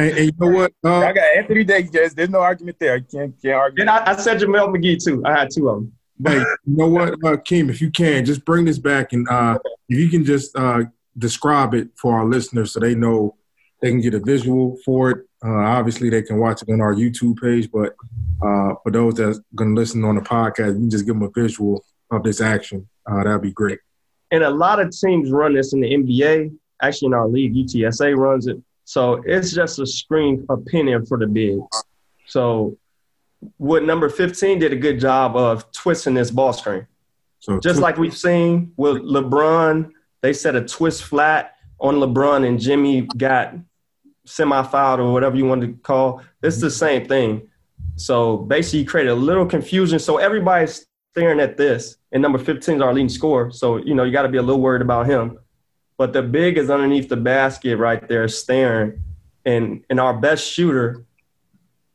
And, and, you know what? Uh, I got Anthony Davis. There's no argument there. I can't can't argue. And I, I said JaVale McGee too. I had two of them. But you know what, uh, Kim? If you can, just bring this back and uh, if you can just uh, describe it for our listeners so they know they can get a visual for it. Uh, obviously, they can watch it on our YouTube page, but uh, for those that's going to listen on the podcast, you can just give them a visual of this action. Uh, that'd be great. And a lot of teams run this in the NBA. Actually, in our league, UTSA runs it. So it's just a screen opinion for the bigs. So what number 15 did a good job of twisting this ball screen. So just tw- like we've seen with LeBron, they set a twist flat on LeBron and Jimmy got semi-fouled or whatever you want to call. It's the same thing. So basically, you create a little confusion. So everybody's staring at this, and number 15 is our leading scorer. So you know you got to be a little worried about him but the big is underneath the basket right there staring. And and our best shooter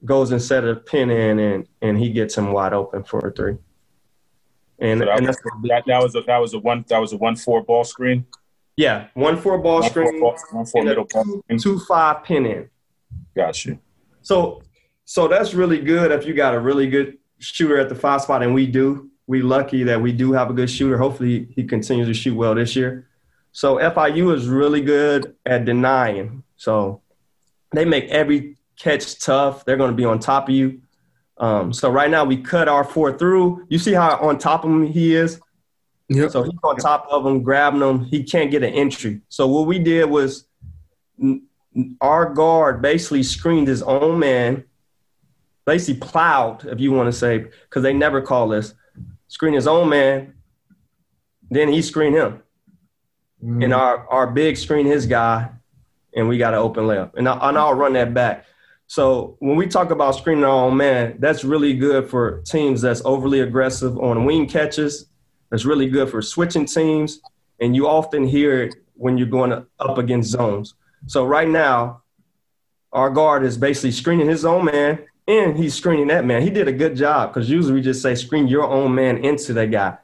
goes and set a pin in and and he gets him wide open for a three. And, so that, and was, that, that, was a that was a one that was a one four ball screen. Yeah, one four ball one screen, four, one four middle ball screen. two five pin in. Got you. So so that's really good if you got a really good shooter at the five spot, and we do. We lucky that we do have a good shooter. Hopefully he continues to shoot well this year. So FIU is really good at denying. So they make every catch tough. They're going to be on top of you. Um, so right now we cut our four through. You see how on top of him he is. Yep. So he's on top of him, grabbing him. He can't get an entry. So what we did was our guard basically screened his own man, basically plowed, if you want to say, because they never call this, screen his own man. Then he screened him mm. and our our big screen his guy, and we got an open layup, and, I, and I'll run that back. So when we talk about screening our own man, that's really good for teams that's overly aggressive on wing catches. That's really good for switching teams, and you often hear it when you're going up against zones. So right now, our guard is basically screening his own man, and he's screening that man. He did a good job because usually we just say screen your own man into that guy,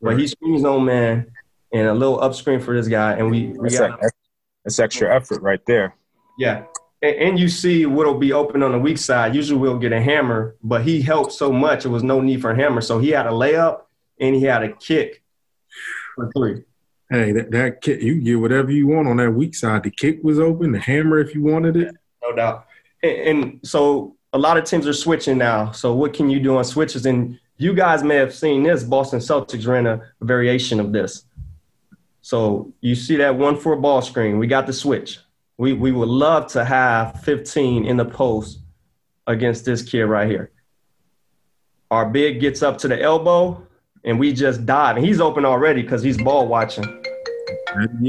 but right. he screens his own man, and a little up screen for this guy, and we, we got that's extra effort right there. Yeah, and, and, you see what'll be open on the weak side. Usually we'll get a hammer, but he helped so much it was no need for a hammer. So he had a layup and he had a kick for three. Hey, that, that kick, you get whatever you want on that weak side. The kick was open, the hammer if you wanted it. No doubt. And, and so a lot of teams are switching now. So what can you do on switches? And you guys may have seen this. Boston Celtics ran a variation of this. So you see that one for a ball screen. We got the switch. We we would love to have 15 in the post against this kid right here. Our big gets up to the elbow and we just dive. And he's open already because he's ball watching.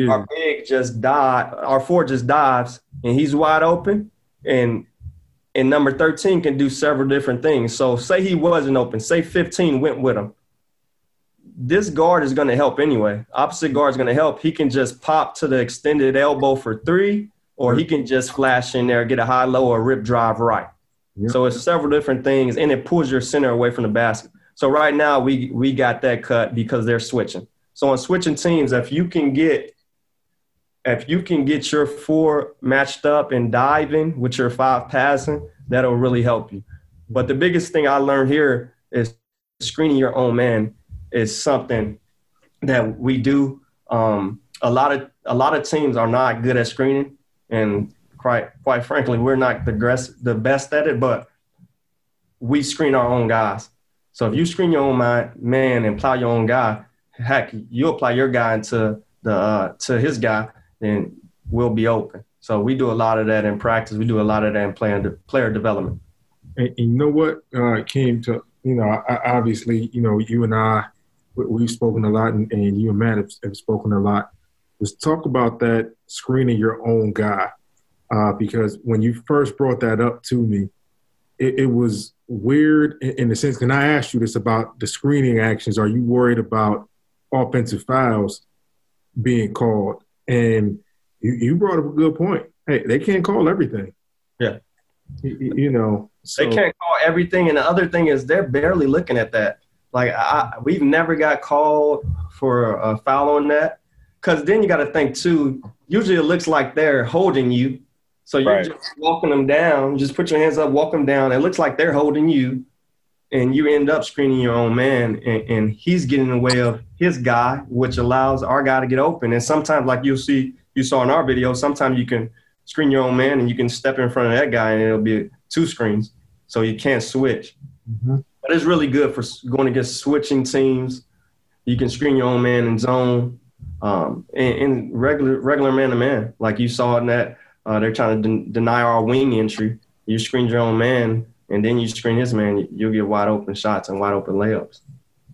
Our big just dive. Our four just dives and he's wide open. And and number 13 can do several different things. So say he wasn't open. Say 15 went with him this guard is going to help anyway. Opposite guard is going to help. He can just pop to the extended elbow for three, or he can just flash in there, get a high low or rip drive right. Yep. So it's several different things, and it pulls your center away from the basket. So right now we we got that cut because they're switching. So on switching teams, if you can get if you can get your four matched up and diving with your five passing, that'll really help you. But the biggest thing I learned here is screening your own man is something that we do. Um, a lot of a lot of teams are not good at screening, and quite quite frankly, we're not the best the best at it. But we screen our own guys. So if you screen your own man and plow your own guy, heck, you apply your guy into the uh, to his guy, then we'll be open. So we do a lot of that in practice. We do a lot of that in player player development. And, and you know what uh, came to you know I, obviously you know you and I we've spoken a lot, and, and you and Matt have, have, spoken a lot. Let's talk about that screening your own guy. uh, because when you first brought that up to me, it, it was weird in, in the sense. Can I ask you this about the screening actions? Are you worried about offensive fouls being called? And you, you brought up a good point. Hey, they can't call everything. Yeah. You, you know, so. they can't call everything. And the other thing is they're barely looking at that. Like I, we've never got called for a foul on that. Cause then you got to think too. Usually it looks like they're holding you, so you're right. just walking them down. Just put your hands up, walk them down. It looks like they're holding you, and you end up screening your own man, and, and he's getting in the way of his guy, which allows our guy to get open. And sometimes, like you'll see, you saw in our video, sometimes you can screen your own man, and you can step in front of that guy, and it'll be two screens, so you can't switch. Mm-hmm. But it's really good for going against switching teams. You can screen your own man in zone, um, and, and regular regular man to man, like you saw in that. Uh, they're trying to de- deny our wing entry. You screen your own man, and then you screen his man. You'll get wide open shots and wide open layups.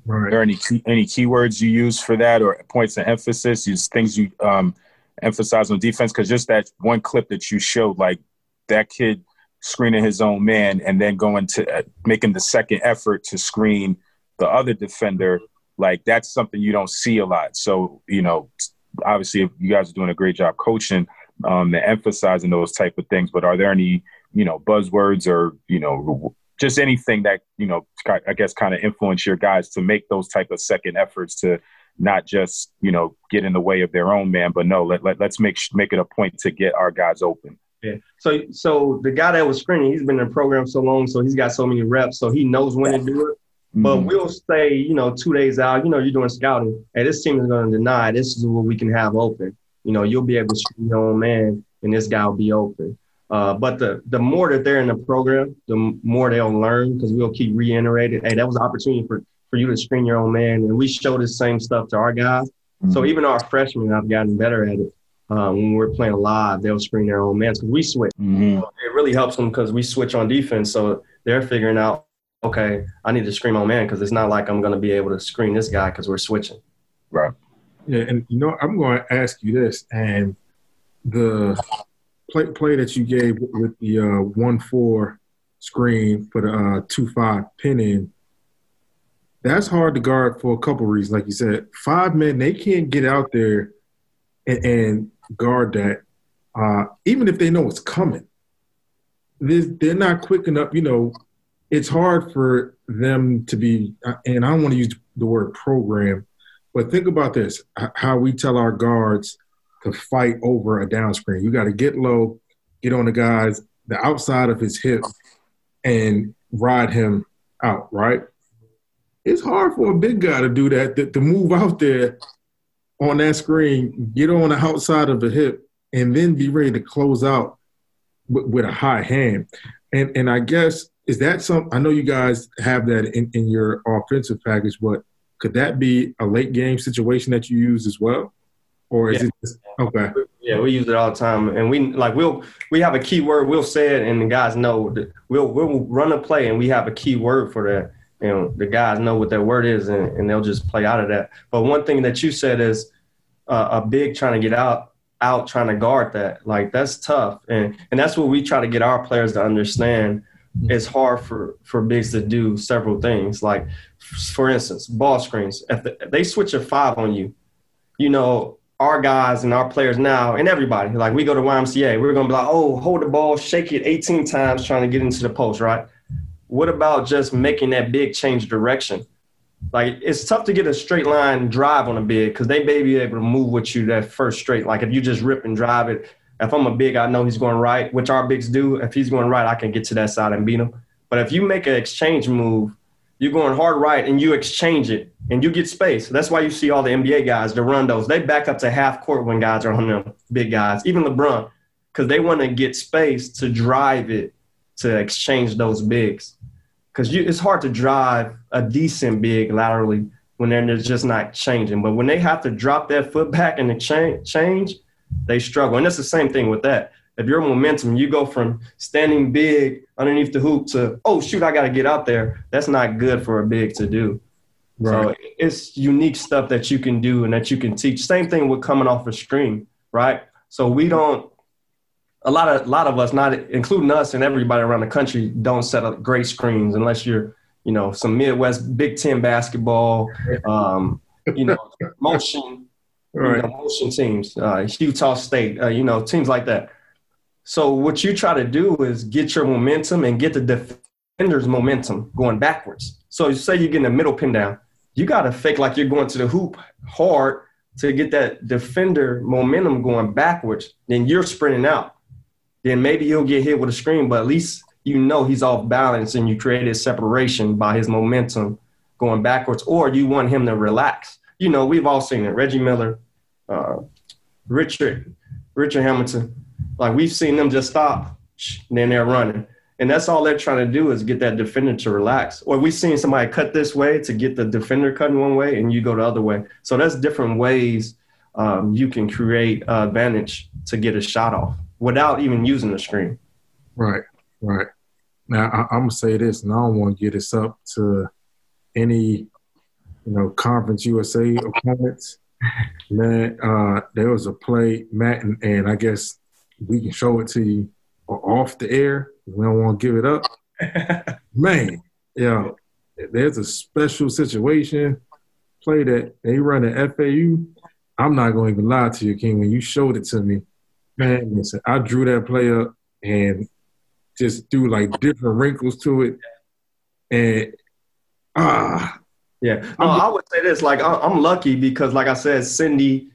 Right. Are there any key, any keywords you use for that, or points of emphasis? Use things you um, emphasize on defense? Because just that one clip that you showed, like that kid screening his own man and then going to uh, making the second effort to screen the other defender like that's something you don't see a lot. So you know obviously you guys are doing a great job coaching um, and emphasizing those type of things but are there any you know buzzwords or you know just anything that you know i guess kind of influence your guys to make those type of second efforts to not just you know get in the way of their own man but no let, let, let's make make it a point to get our guys open yeah. So so the guy that was screening, he's been in the program so long, so he's got so many reps, so he knows when to do it. Mm-hmm. But we'll say, you know, two days out, you know, you're doing scouting. Hey, this team is going to deny. This is what we can have open. You know, you'll be able to screen your own man, and this guy will be open. Uh, but the the more that they're in the program, the more they'll learn because we'll keep reiterating. Hey, that was an opportunity for for you to screen your own man, and we show the same stuff to our guys. Mm-hmm. So even our freshmen I've gotten better at it um, when we're playing live, they'll screen their own man because we switch. Mm-hmm. it really helps them because we switch on defense. So they're figuring out, okay, I need to screen my man because it's not like I'm going to be able to screen this guy because we're switching. Right. Yeah, and you know, I'm going to ask you this, and the play play that you gave with the uh, one four screen for the uh, two five pin in. That's hard to guard for a couple reasons. Like you said, five men they can't get out there and, and guard that, uh, even if they know it's coming. They're not quick enough. You know, it's hard for them to be, and I don't want to use the word program, but think about this how we tell our guards to fight over a down screen. You got to get low, get on the guy's, the outside of his hip, and ride him out, right? It's hard for a big guy to do that, to, to move out there on that screen, get on the outside of the hip, and then be ready to close out with, with a high hand. And and I guess is that some? I know you guys have that in, in your offensive package, but could that be a late game situation that you use as well, or is yeah. it just, okay? Yeah, we use it all the time, and we like we'll we have a key word. We'll say it, and the guys know. That we'll we'll run a play, and we have a key word for that and the guys know what that word is and, and, they'll just play out of that. But one thing that you said is uh, a big trying to get out out trying to guard that. Like that's tough. And and that's what we try to get our players to understand. It's hard for for bigs to do several things. Like for instance ball screens. If, they switch a five on you you know our guys and our players now and everybody like we go to ymca we're gonna be like oh hold the ball shake it 18 times trying to get into the post right what about just making that big change direction like it's tough to get a straight line drive on a big because they may be able to move with you that first straight. Like if you just rip and drive it, if I'm a big, I know he's going right, which our bigs do. If he's going right, I can get to that side and beat him. But if you make an exchange move, you're going hard right and you exchange it and you get space. That's why you see all the NBA guys, the rondos, they back up to half court when guys are on them, big guys, even LeBron, because they want to get space to drive it to exchange those bigs because it's hard to drive a decent big laterally when they're just not changing. But when they have to drop that foot back and change, change, they struggle. And it's the same thing with that. If your momentum, you go from standing big underneath the hoop to, oh, shoot, I got to get out there. That's not good for a big to do. Right. So it's unique stuff that you can do and that you can teach. Same thing with coming off a screen, right? So we don't a lot of a lot of us, not including us and everybody around the country, don't set up great screens unless you're, you know, some Midwest Big Ten basketball, um, you know, motion, right. you know, motion teams, uh, Utah State, uh, you know, teams like that. So what you try to do is get your momentum and get the defender's momentum going backwards. So you say you're getting a middle pin down, you got to fake like you're going to the hoop hard to get that defender momentum going backwards. Then you're sprinting out. Then maybe he'll get hit with a screen, but at least you know he's off balance and you created separation by his momentum going backwards, or you want him to relax. You know, we've all seen it. Reggie Miller, uh, Richard, Richard Hamilton. Like we've seen them just stop, then they're running. And that's all they're trying to do is get that defender to relax. Or we've seen somebody cut this way to get the defender cutting one way and you go the other way. So that's different ways um, you can create advantage to get a shot off without even using the screen. Right, right. Now I, am gonna say this, and I don't want to get this up to any, you know, Conference USA opponents. Man, uh, there was a play, Matt, and, and I guess we can show it to you off the air. We don't want to give it up. Man, yeah, there's a special situation play that they run at FAU. I'm not going to even lie to you, King. When you showed it to me, man, listen, I drew that play up and just threw like different wrinkles to it, and ah, yeah. No, I would say this: like I'm lucky because, like I said, Cindy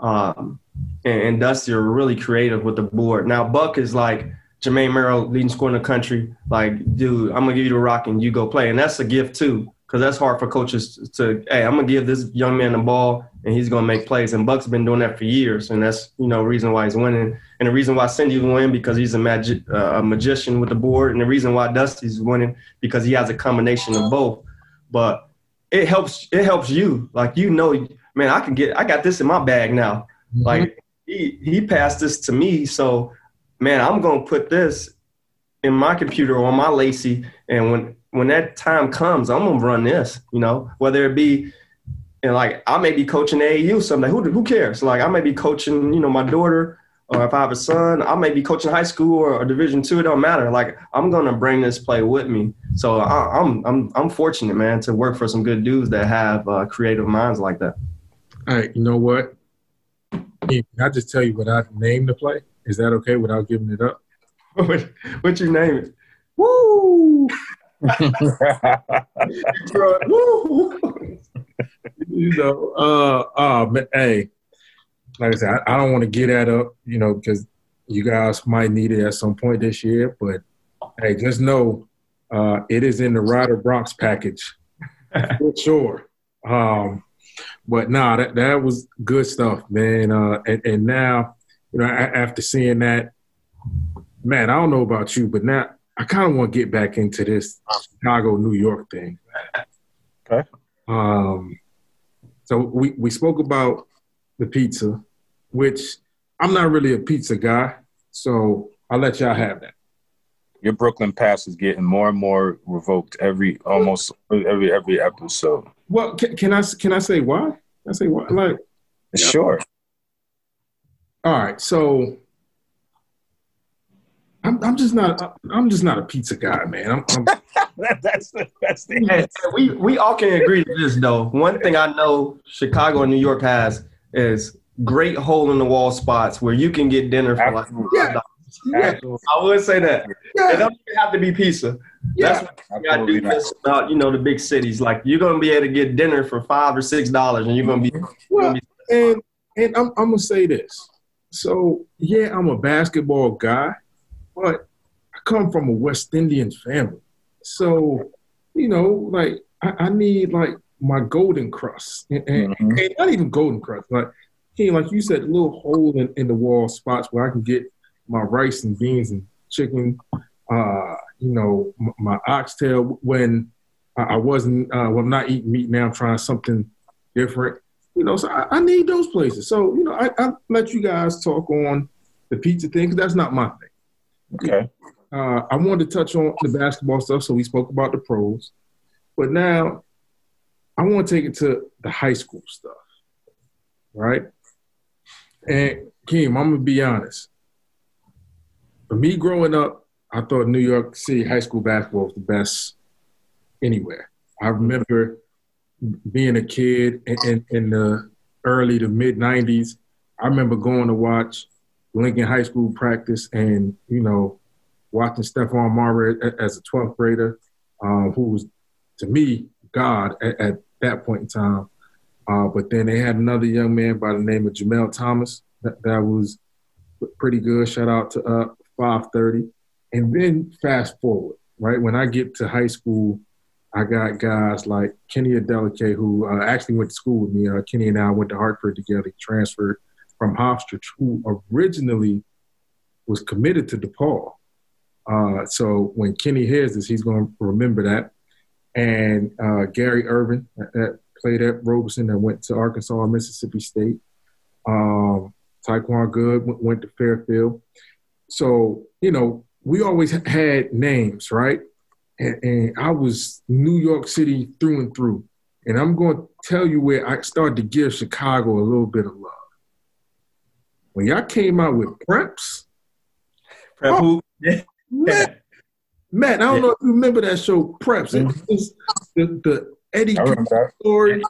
um, and, and Dusty are really creative with the board. Now Buck is like Jermaine Marrow, leading scorer in the country. Like, dude, I'm gonna give you the rock and you go play, and that's a gift too, because that's hard for coaches to. Hey, I'm gonna give this young man the ball, and he's gonna make plays. And Buck's been doing that for years, and that's you know reason why he's winning, and the reason why Cindy win because he's a magic uh, a magician with the board, and the reason why Dusty's winning because he has a combination of both. But it helps. It helps you, like you know, man. I can get. I got this in my bag now. Mm-hmm. Like he he passed this to me, so man, I'm gonna put this in my computer or on my lacy and when when that time comes, I'm gonna run this. You know, whether it be and like I may be coaching AAU someday. Who who cares? Like I may be coaching, you know, my daughter, or if I have a son, I may be coaching high school or, a Division two. It don't matter. Like I'm gonna bring this play with me. So I, am I'm, I'm I'm fortunate, man, to work for some good dudes that have uh, creative minds like that. All right, you know what? Can I just tell you what I named the play? Is that okay without giving it up? what, what you name it? Woo! you know, uh, uh, but hey, like I said, I, I don't want to get that up, you know, because you guys might need it at some point this year. But hey, just know uh, it is in the Rider Bronx package for sure. Um, but nah, that that was good stuff, man. Uh, and, and now you know, after seeing that, man, I don't know about you, but now I kind of want to get back into this Chicago, New York thing. Okay. Um, so we, we spoke about the pizza, which I'm not really a pizza guy, so I'll let y'all have that. Your Brooklyn pass is getting more and more revoked every almost every every episode. Well, can, can I can I say why? Can I say why? Like, sure. All right, so I'm, I'm just not I'm just not a pizza guy, man. I'm, I'm that's the that's the hey, we we all can agree to this though. One thing I know Chicago and New York has is great hole in the wall spots where you can get dinner for like yeah. Yeah. I would say that. Yeah. It doesn't have to be pizza. Yeah. That's what you gotta do this about, you know, the big cities. Like you're gonna be able to get dinner for five or six dollars and you're gonna be, mm-hmm. well, gonna be and and I'm, I'm gonna say this. So yeah, I'm a basketball guy, but I come from a West Indian family. So, you know, like I, I need like my Golden Krust, and, and, mm-hmm. and, not even Golden Krust, like hey, like you said, a little hole in, in the wall spots where I can get my rice and beans and chicken. Uh, you know, my, my oxtail when I, I wasn't, uh, well, I'm not eating meat now. I'm trying something different. You know, so I, I need those places. So, you know, I, I let you guys talk on the pizza thing because that's not my thing. Okay. Uh, I wanted to touch on the basketball stuff, so we spoke about the pros. But now I want to take it to the high school stuff, right? And Kim, I'm gonna be honest. for me growing up, I thought New York City high school basketball was the best anywhere. I remember being a kid in, in, in the early to mid 90s. I remember going to watch Lincoln High School practice and, you know, watching Stephon Marbury as a 12th grader, um, who was, to me, God at, at that point in time. Uh, but then they had another young man by the name of Jamel Thomas that, that was pretty good. Shout out to uh, 530. And then fast forward, right? When I get to high school, I got guys like Kenny Adeleke, who uh, actually went to school with me. Uh, Kenny and I went to Hartford together. He transferred from Hofstra, who originally was committed to DePaul. Uh, so when Kenny hears this, he's going to remember that. And uh, Gary Ervin, that, that, played at Robeson, that went to Arkansas and Mississippi State. Um, Taekwon Good went, went to Fairfield. So, you know, we always had names, right? And, and, I was New York City through and through. And I'm going to tell you where I started to give Chicago a little bit of love. When y'all came out with Preps, Prep oh, yeah. Matt, Matt, I don't yeah. know if you remember that show, Preps. It mm-hmm. was the, the Eddie story.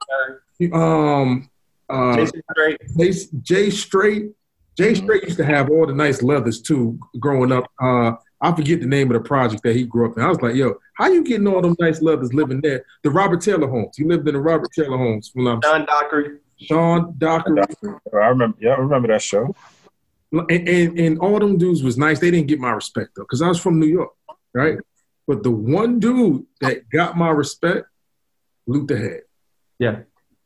Um, uh, Jason Straight. Jay, Jay Straight. Jay mm-hmm. Straight used to have all the nice leathers too. Growing up, uh, I forget the name of the project that he grew up in. I was like, "Yo, how you getting all them nice leathers living there?" The Robert Taylor homes. He lived in the Robert Taylor homes. When I'm Sean Dockery. Sean Dockery. I remember. Yeah, I remember that show. And, and, and all them dudes was nice. They didn't get my respect though, because I was from New York, right? But the one dude that got my respect, Luther Head. Yeah.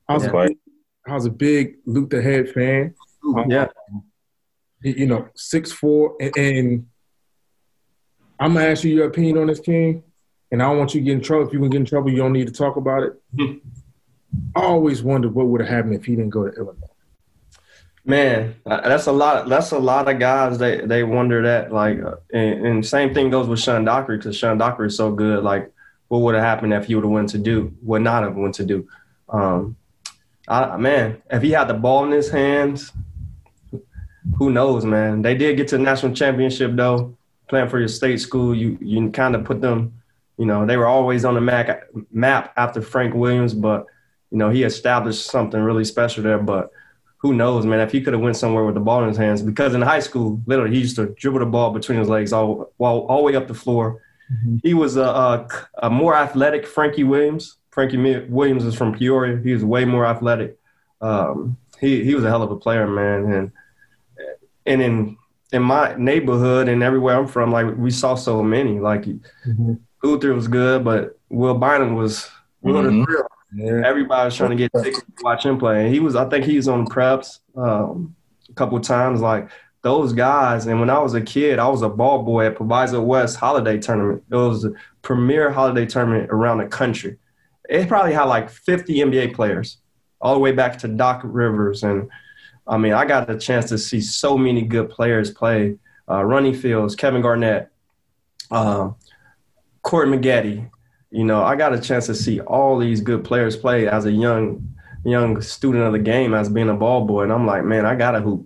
I was, yeah. A, big, I was a big Luther Head fan. Um, yeah. You know, six four, and, and I'm gonna ask you your opinion on this, King. And I don't want you to get in trouble. If you can get in trouble, you don't need to talk about it. I always wondered what would have happened if he didn't go to Illinois. Man, that's a lot. That's a lot of guys. They they wonder that. Like, uh, and, and same thing goes with Sean Dockery because Sean Dockery is so good. Like, what would have happened if he would have went to do? Would not have went to do? Um, I, man, if he had the ball in his hands, who knows, man? They did get to the national championship though. Playing for your state school, you you kind of put them. You know, they were always on the map map after Frank Williams, but you know he established something really special there. But who knows, man? If he could have went somewhere with the ball in his hands, because in high school, literally, he used to dribble the ball between his legs all all, all the way up the floor. Mm-hmm. He was a, a, a, more athletic Frankie Williams. Frankie Williams is from Peoria. He was way more athletic. Um, he he was a hell of a player, man. And and in in my neighborhood and everywhere I'm from, like we saw so many. Like mm-hmm. Luther was good, but Will Bynum was Will mm-hmm. the yeah. Everybody was trying to get tickets to watch him play. And he was, I think he was on preps um, a couple times. Like those guys. And when I was a kid, I was a ball boy at Proviso West Holiday Tournament. It was the premier holiday tournament around the country. It probably had like 50 NBA players, all the way back to Doc Rivers. And I mean, I got the chance to see so many good players play. Uh, Ronnie Fields, Kevin Garnett, um, Corey Maggette, you know, I got a chance to see all these good players play as a young young student of the game as being a ball boy. And I'm like, man, I gotta hoop.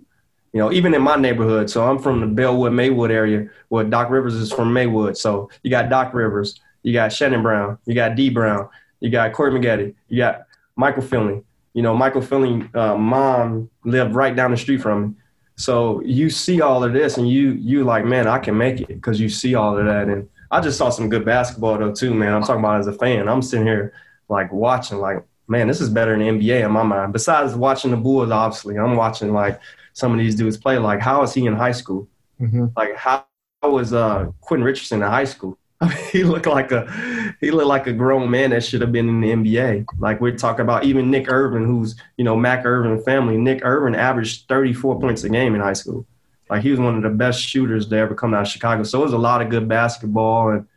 You know, even in my neighborhood. So I'm from the Bellwood, Maywood area where Doc Rivers is from Maywood. So you got Doc Rivers, you got Shannon Brown, you got Dee Brown, you got Corey Maggette, you got Michael Finley. You know, Michael Finley, uh, mom lived right down the street from me. So you see all of this and you you like, man, I can make it because you see all of that. And I just saw some good basketball though too, man. I'm talking about as a fan. I'm sitting here like watching, like, man, this is better than NBA in my mind. Besides watching the Bulls, obviously, I'm watching like some of these dudes play. Like, how is he in high school? Mm-hmm. Like, how was uh, Quentin Richardson in high school? I mean, he looked like a he looked like a grown man that should have been in the NBA. Like we're talking about even Nick Irvin, who's you know Mac Irvin family. Nick Irvin averaged 34 points a game in high school. Like he was one of the best shooters to ever come out of Chicago. So it was a lot of good basketball, and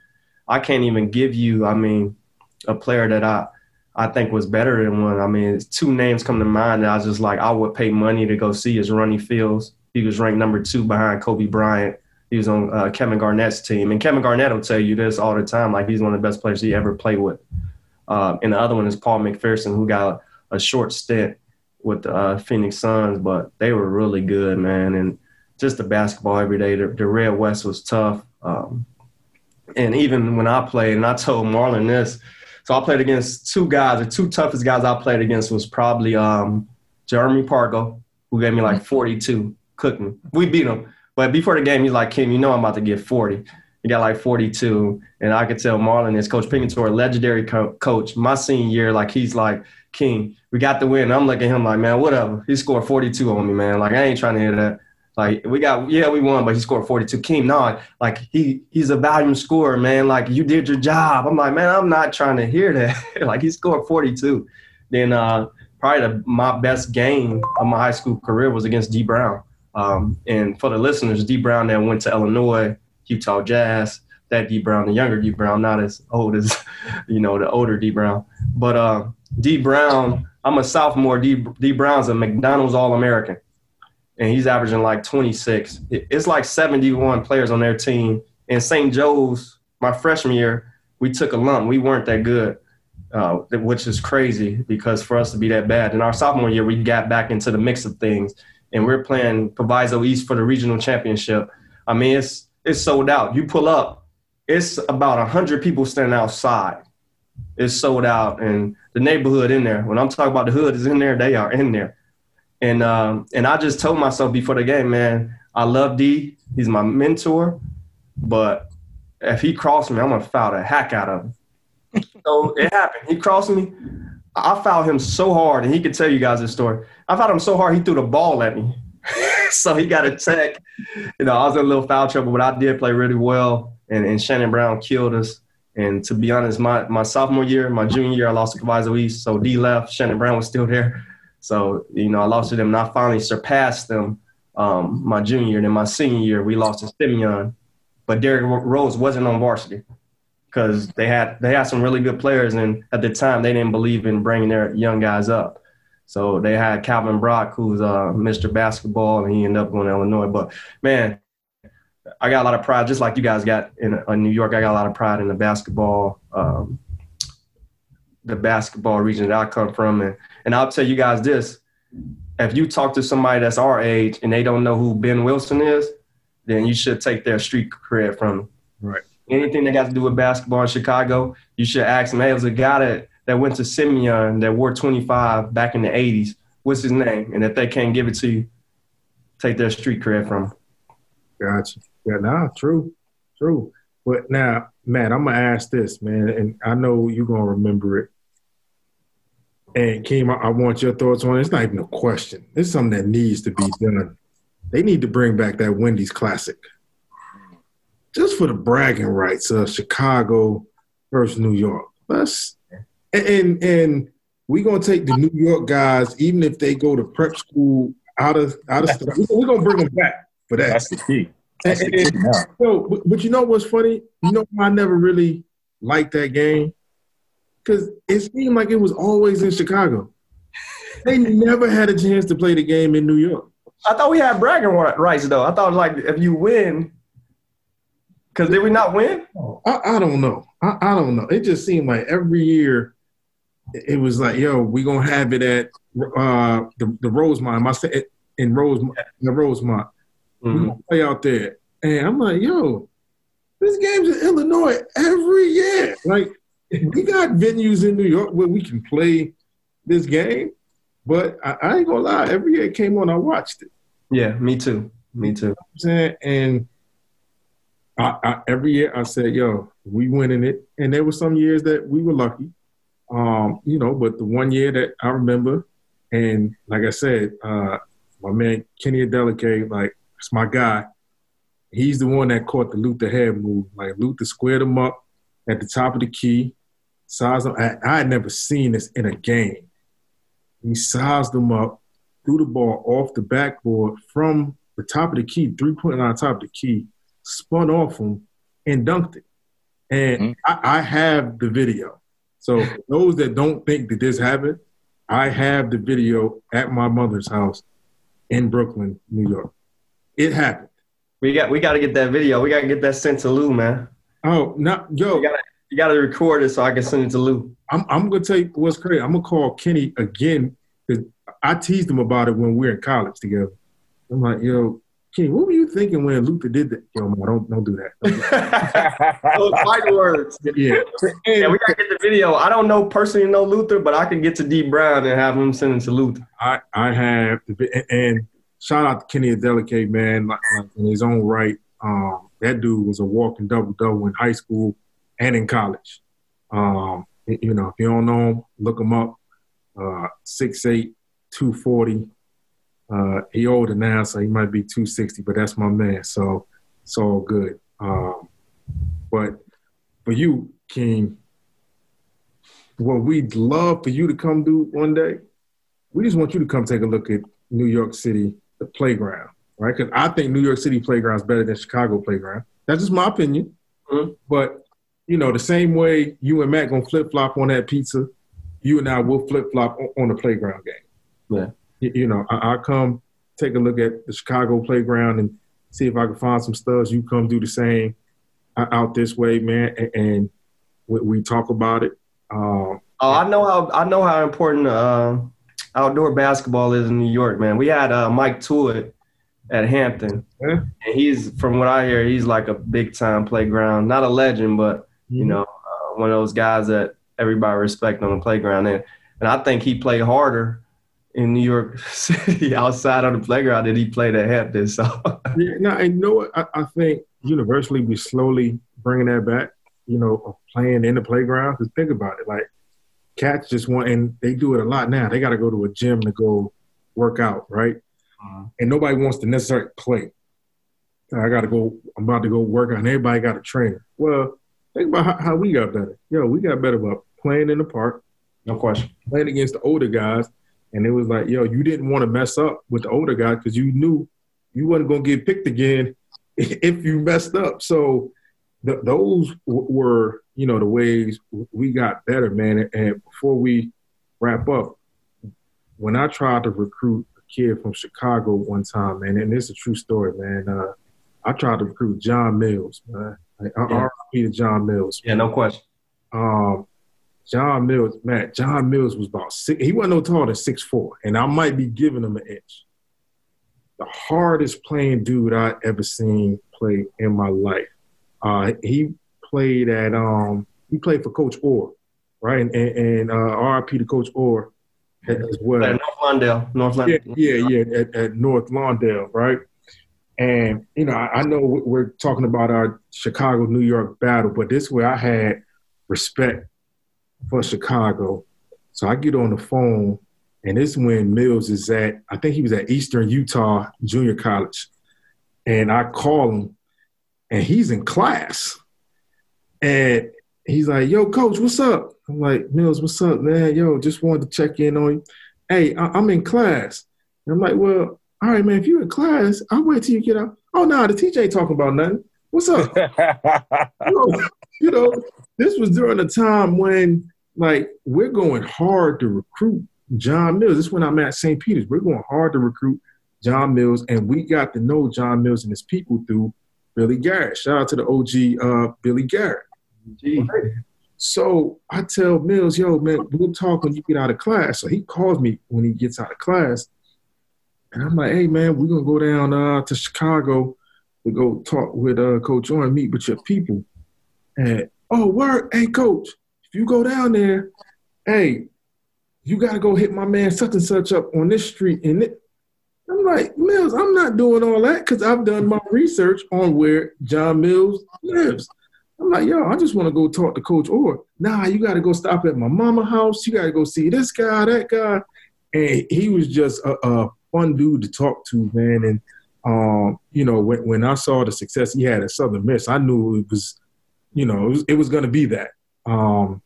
I can't even give you, I mean, a player that I I think was better than one. I mean, two names come to mind that I was just like I would pay money to go see is Ronnie Fields. He was ranked number two behind Kobe Bryant. He was on uh, Kevin Garnett's team, and Kevin Garnett will tell you this all the time. Like he's one of the best players he ever played with. Uh, and the other one is Paul McPherson, who got a, short stint with the uh, Phoenix Suns, but they were really good, man. And just the basketball every day. The, the Red West was tough. Um, and even when I played, and I told Marlon this, so I played against two guys. The two toughest guys I played against was probably um, Jeremy Pargo, who gave me like mm-hmm. 42, cooking. We beat him. But before the game, he's like, Kim, you know I'm about to get 40. He got like 42. And I could tell Marlon is Coach Pinkentor, legendary co- coach. My senior year, like he's like, King, we got the win. I'm looking at him like, man, whatever. He scored 42 on me, man. Like I ain't trying to hear that. Like we got, yeah, we won, but he scored 42. King, no, like he he's a volume scorer, man. Like you did your job. I'm like, man, I'm not trying to hear that. like he scored 42. Then uh, probably the, my best game of my high school career was against Dee Brown. Um, and for the listeners, Dee Brown that went to Illinois, Utah Jazz. That Dee Brown, the younger Dee Brown, not as old as you know the older Dee Brown. But uh, Dee Brown, I'm a sophomore. D Dee Brown's a McDonald's All American and he's averaging like 26. It's like 71 players on their team. In St. Joe's, my freshman year, we took a lump. We weren't that good, uh, which is crazy because for us to be that bad. In our sophomore year, we got back into the mix of things, and we're playing Proviso East for the regional championship. I mean, it's it's sold out. You pull up, it's about 100 people standing outside. It's sold out, and the neighborhood in there. When I'm talking about the hood is in there, they are in there and um, and I just told myself before the game, man, I love Dee. He's my mentor, but if he crossed me, I'm gonna foul the heck out of him. so it happened. He crossed me. I fouled him so hard, and he could tell you guys this story. I fouled him so hard he threw the ball at me. so he got a tech. You know, I was in a little foul trouble, but I did play really well. And, and Shannon Brown killed us. And to be honest, my, my sophomore year, my junior year, I lost to Proviso East. So Dee left. Shannon Brown was still there. So, you know, I lost to them and I finally surpassed them um, my junior. And then my senior year, we lost to Simeon. But Derrick Rose wasn't on varsity because they had they had some really good players, and at the time they didn't believe in bringing their young guys up. So they had Calvin Brock, who's uh, Mr. Basketball, and he ended up going to Illinois. But man, I got a lot of pride, just like you guys got in, in New York. I got a lot of pride in the basketball, um, the basketball region that I come from, and and I'll tell you guys this: if you talk to somebody that's our age and they don't know who Ben Wilson is, then you should take their street cred from them. Right. Anything that got to do with basketball in Chicago, you should ask them. Hey, was a guy that, that went to Simeon that wore 25 back in the 80s. What's his name? And if they can't give it to you, take their street cred from them. Gotcha. Yeah, nah, true, true. But now, Matt, I'm gonna ask this, man, and I know you're gonna remember it. And Kim, I, I want your thoughts on it. It's not even a question. It's something that needs to be done. They need to bring back that Wendy's Classic. Just for the bragging rights of Chicago versus New York. Let's and and, and we're gonna take the New York guys, even if they go to prep school out of out of stuff. We're gonna bring them back for that. That's the key. That's and, the key so, but, but you know what's funny? You know, I never really liked that game because it seemed like it was always in Chicago. They never had a chance to play the game in New York. I thought we had bragging rights though. I thought like if you win, because did we not win? I, I don't know. I, I, don't know. It just seemed like every year it was like, yo, we gonna have it at uh, the the Rosemont. I said in Rosemont, the Rosemont. Mm-hmm. We gonna play out there, and I'm like, yo, this game's in Illinois every year. Like we got venues in New York where we can play this game, but I, I ain't gonna lie. Every year it came on, I watched it. Yeah, me too. Me too. You know and I, I, every year I said, "Yo, we winning it." And there were some years that we were lucky, um, you know. But the one year that I remember, and like I said, uh, my man Kenny Adeleke, like it's my guy. He's the one that caught the Luther Head move. Like Luther squared him up at the top of the key, sized them. I, I had never seen this in a game. He sized them up, threw the ball off the backboard from the top of the key, three point on top of the key, spun off him, and dunked it. And mm-hmm. I, I, have the video. So those that don't think that this happened, I have the video at my mother's house in Brooklyn, New York. It happened. We got we got to get that video. We got to get that sent to Lou, man. Oh, no, yo, you gotta, you gotta record it so I can send it to Lou. I'm, I'm gonna tell you what's crazy. I'm gonna call Kenny again because I teased him about it when we were in college together. I'm like, yo, Kenny, what were you thinking when Luther did that? Yo, man, don't don't do that. Don't do that. Those fight words. yeah. Yeah, we gotta get the video. I don't know personally know Luther, but I can get to Dee Brown and have him send it to Luther. I I have and- shout out to Kenny Adeleke, man, like, like in his own right. Um, that dude was a walking double double in high school and in college. Um, you know, if you don't know him, look him up. Uh, 6'8", 240. Uh, he older now, so he might be 260, but that's my man. So it's all good. Um, but for you, King, what we'd love for you to come do one day, we just want you to come take a look at New York City, the playground, right? Because I think New York City playground is better than Chicago playground. That's just my opinion. Mhm. But you know, the same way you and Matt gonna flip flop on that pizza, you and I will flip flop on, on the playground game. Yeah. You, you know, I, I'll come take a look at the Chicago playground and see if I can find some studs. You come do the same uh, out this way, man, and, and we, we talk about it. Um, Oh, I know how I know how important uh, outdoor basketball is in New York, man. We had uh, Mike Tuitt at Hampton, Yeah. and he's from what I hear, he's like a big time playground, not a legend, but you know, uh, one of those guys that everybody respect on the playground. And and I think he played harder in New York City outside of the playground than he played at Hampton. So Yeah, no, and you know what? I, I think universally we slowly bringing that back. You know, of playing in the playground. Because think about it, like cats just want, and they do it a lot now. They got to go to a gym to go work out, right? And nobody wants to necessarily play. I got to go. I'm about to go work out. And everybody got a trainer. Well, think about how, how we got better. Yo, we got better about playing in the park, no question. playing against the older guys, and it was like, yo, you didn't want to mess up with the older guy because you knew you wasn't gonna get picked again if you messed up. So th- those w- were, you know, the ways we got better, man. And before we wrap up, when I tried to recruit a kid from Chicago one time, man, and it's a true story, man. Uh, I tried to recruit John Mills, man. Like, Yeah. R.I.P. to John Mills. Yeah, no question. Um, John Mills, Matt, John Mills was about six. He wasn't no taller than six four, and I might be giving him an inch. The hardest playing dude I ever seen play in my life. Uh, he played at um, he played for Coach Orr, right? And and, uh, RIP to Coach Orr as well. North Lawndale, North Yeah, yeah, yeah, at, at North Lawndale, right? And you know, I, I know we- we're talking about our Chicago New York battle, but this way I had respect for Chicago. So I get on the phone, and this is when Mills is at, I think he was at Eastern Utah Junior College, and I call him, and he's in class, and he's like, "Yo, coach, what's up?" I'm like, "Mills, what's up, man? Yo, just wanted to check in on you." hey, I- I'm in class. And I'm like, well, all right, man, if you're in class, I'll wait till you get out. Oh, no, the teacher ain't talking about nothing. What's up? you, know, you know, this was during a time when, like, we're going hard to recruit John Mills. This is when I'm at St. Peter's. We're going hard to recruit John Mills, and we got to know John Mills and his people through Billy Garrett. Shout out to the OG uh, Billy Garrett. So I tell Mills, yo, man, we'll talk when you get out of class. So he calls me when he gets out of class. And I'm like, hey, man, we're to go down uh, to Chicago to go talk with uh, Coach Orr and meet with your people. And, oh, word, hey, Coach, if you go down there, hey, you got to go hit my man such and such up on this street. And it, I'm like, Mills, I'm not doing all that because I've done my research on where John Mills lives. I'm like, yo, I just want to go talk to Coach Orr. Nah, you got to go stop at my mama house. You got to go see this guy, that guy. And he was just a, a fun dude to talk to, man. And, um, you know, when, when I saw the success he had at Southern Miss, I knew it was, you know, it was, it was going to be that. Um,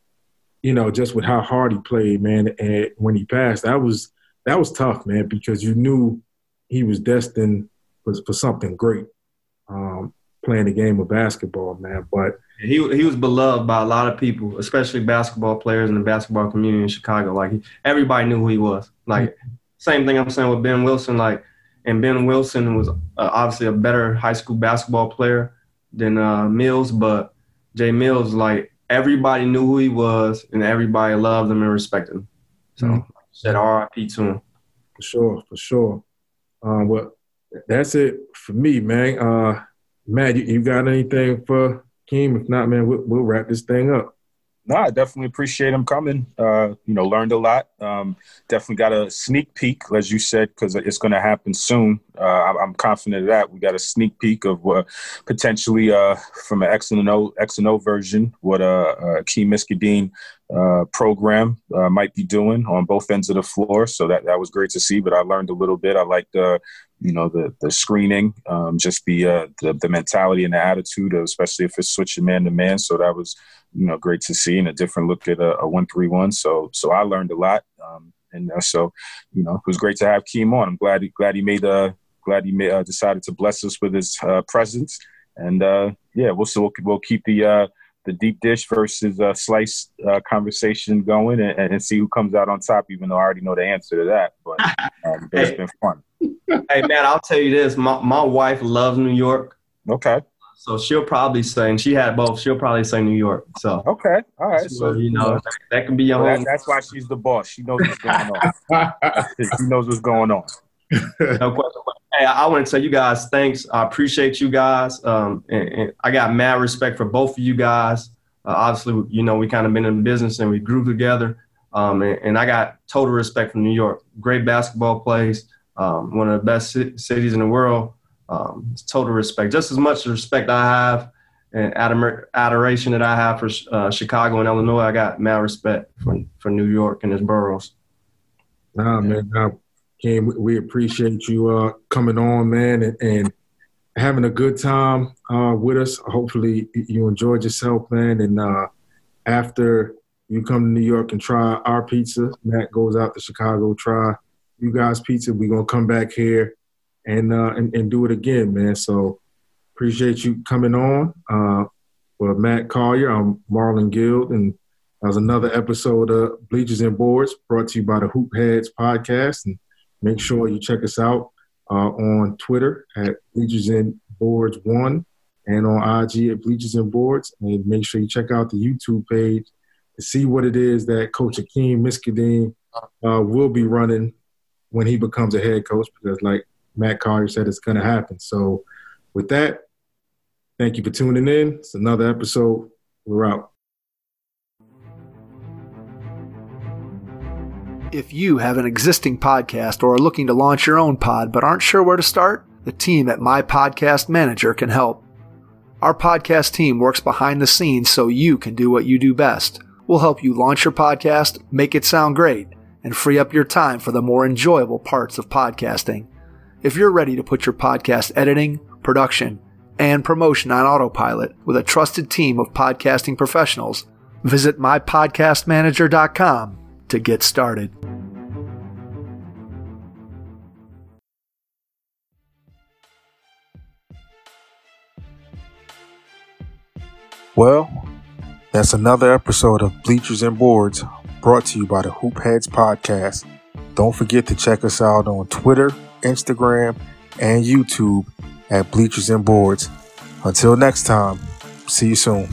you know, just with how hard he played, man. And when he passed, that was that was tough, man, because you knew he was destined for, for something great. Um, playing the game of basketball, man. But He he was beloved by a lot of people, especially basketball players in the basketball community in Chicago. Like everybody knew who he was. Like same thing I'm saying with Ben Wilson. Like and Ben Wilson was uh, obviously a better high school basketball player than uh, Mills, but Jay Mills like everybody knew who he was and everybody loved him and respected him. So Mhm. said R.I.P. to him. For sure, for sure. Um, well, that's it for me, man. Uh, Matt, you, you got anything for Keem? If not, man, we'll, we'll wrap this thing up. No, I definitely appreciate him coming. Uh, you know, learned a lot. Um, definitely got a sneak peek, as you said, because it's going to happen soon. Uh, I'm confident of that. We got a sneak peek of what potentially uh, from an X and O X and O version, what a uh, uh, Keem Miskdeen uh, program uh, might be doing on both ends of the floor. So that that was great to see. But I learned a little bit. I liked the you know the the screening, um, just the, uh, the, the mentality and the attitude, especially if it's switching man to man. So that was you know great to see and a different look at a, a one three one. So so I learned a lot, um, and uh, so you know it was great to have Keem on. I'm glad he glad he made uh glad he made, uh, decided to bless us with his uh, presence. And uh, yeah, we'll so we'll, we'll keep the uh, the deep dish versus uh, slice uh, conversation going and, and, see who comes out on top. Even though I already know the answer to that, but, um, hey, it's been fun. hey man, I'll tell you this: my my wife loves New York. Okay. So she'll probably say, and she had both. She'll probably say New York. So okay, all right. So, so you know that, that, can be your well, home. that's why she's the boss. She knows what's going on. she knows what's going on. no question. Hey, I want to tell you guys thanks. I appreciate you guys. Um, and, and I got mad respect for both of you guys. Uh, obviously, you know, we kind of been in business and we grew together. Um, and, and, I got total respect for New York. Great basketball place, um, one of the best cities in the world. Um, total respect, just as much respect I have and adoration that I have for uh, Chicago and Illinois. I got mad respect for for New York and its boroughs. Nah, man, nah, Ken, we appreciate you uh, coming on, man, and, and, having a good time uh, with us. Hopefully, you enjoyed yourself, man. And uh, after you come to New York and try our pizza, Matt goes out to Chicago, try you guys' pizza. We're gonna come back here and uh, and, and, do it again, man. So appreciate you coming on. Uh, Matt Collier, I'm Marlon Guild, and that was another episode of Bleachers and Boards brought to you by the Hoop Heads podcast. And Make sure you check us out uh, on Twitter at Bleachers and Boards One, and on IG at Bleachers and Boards. And make sure you check out the YouTube page to see what it is that Coach Akeem Miskdeen uh, will be running when he becomes a head coach. Because, like Matt Collier said, it's going to happen. So, with that, thank you for tuning in. It's another episode. We're out. If you have an existing podcast or are looking to launch your own pod but aren't sure where to start, the team at My Podcast Manager can help. Our podcast team works behind the scenes so you can do what you do best. We'll help you launch your podcast, make it sound great, and free up your time for the more enjoyable parts of podcasting. If you're ready to put your podcast editing, production, and promotion on autopilot with a trusted team of podcasting professionals, visit mypodcastmanager.com to get started. Well, that's another episode of Bleachers and Boards brought to you by the Hoop Heads Podcast. Don't forget to check us out on Twitter, Instagram, and YouTube at Bleachers and Boards. Until next time, see you soon.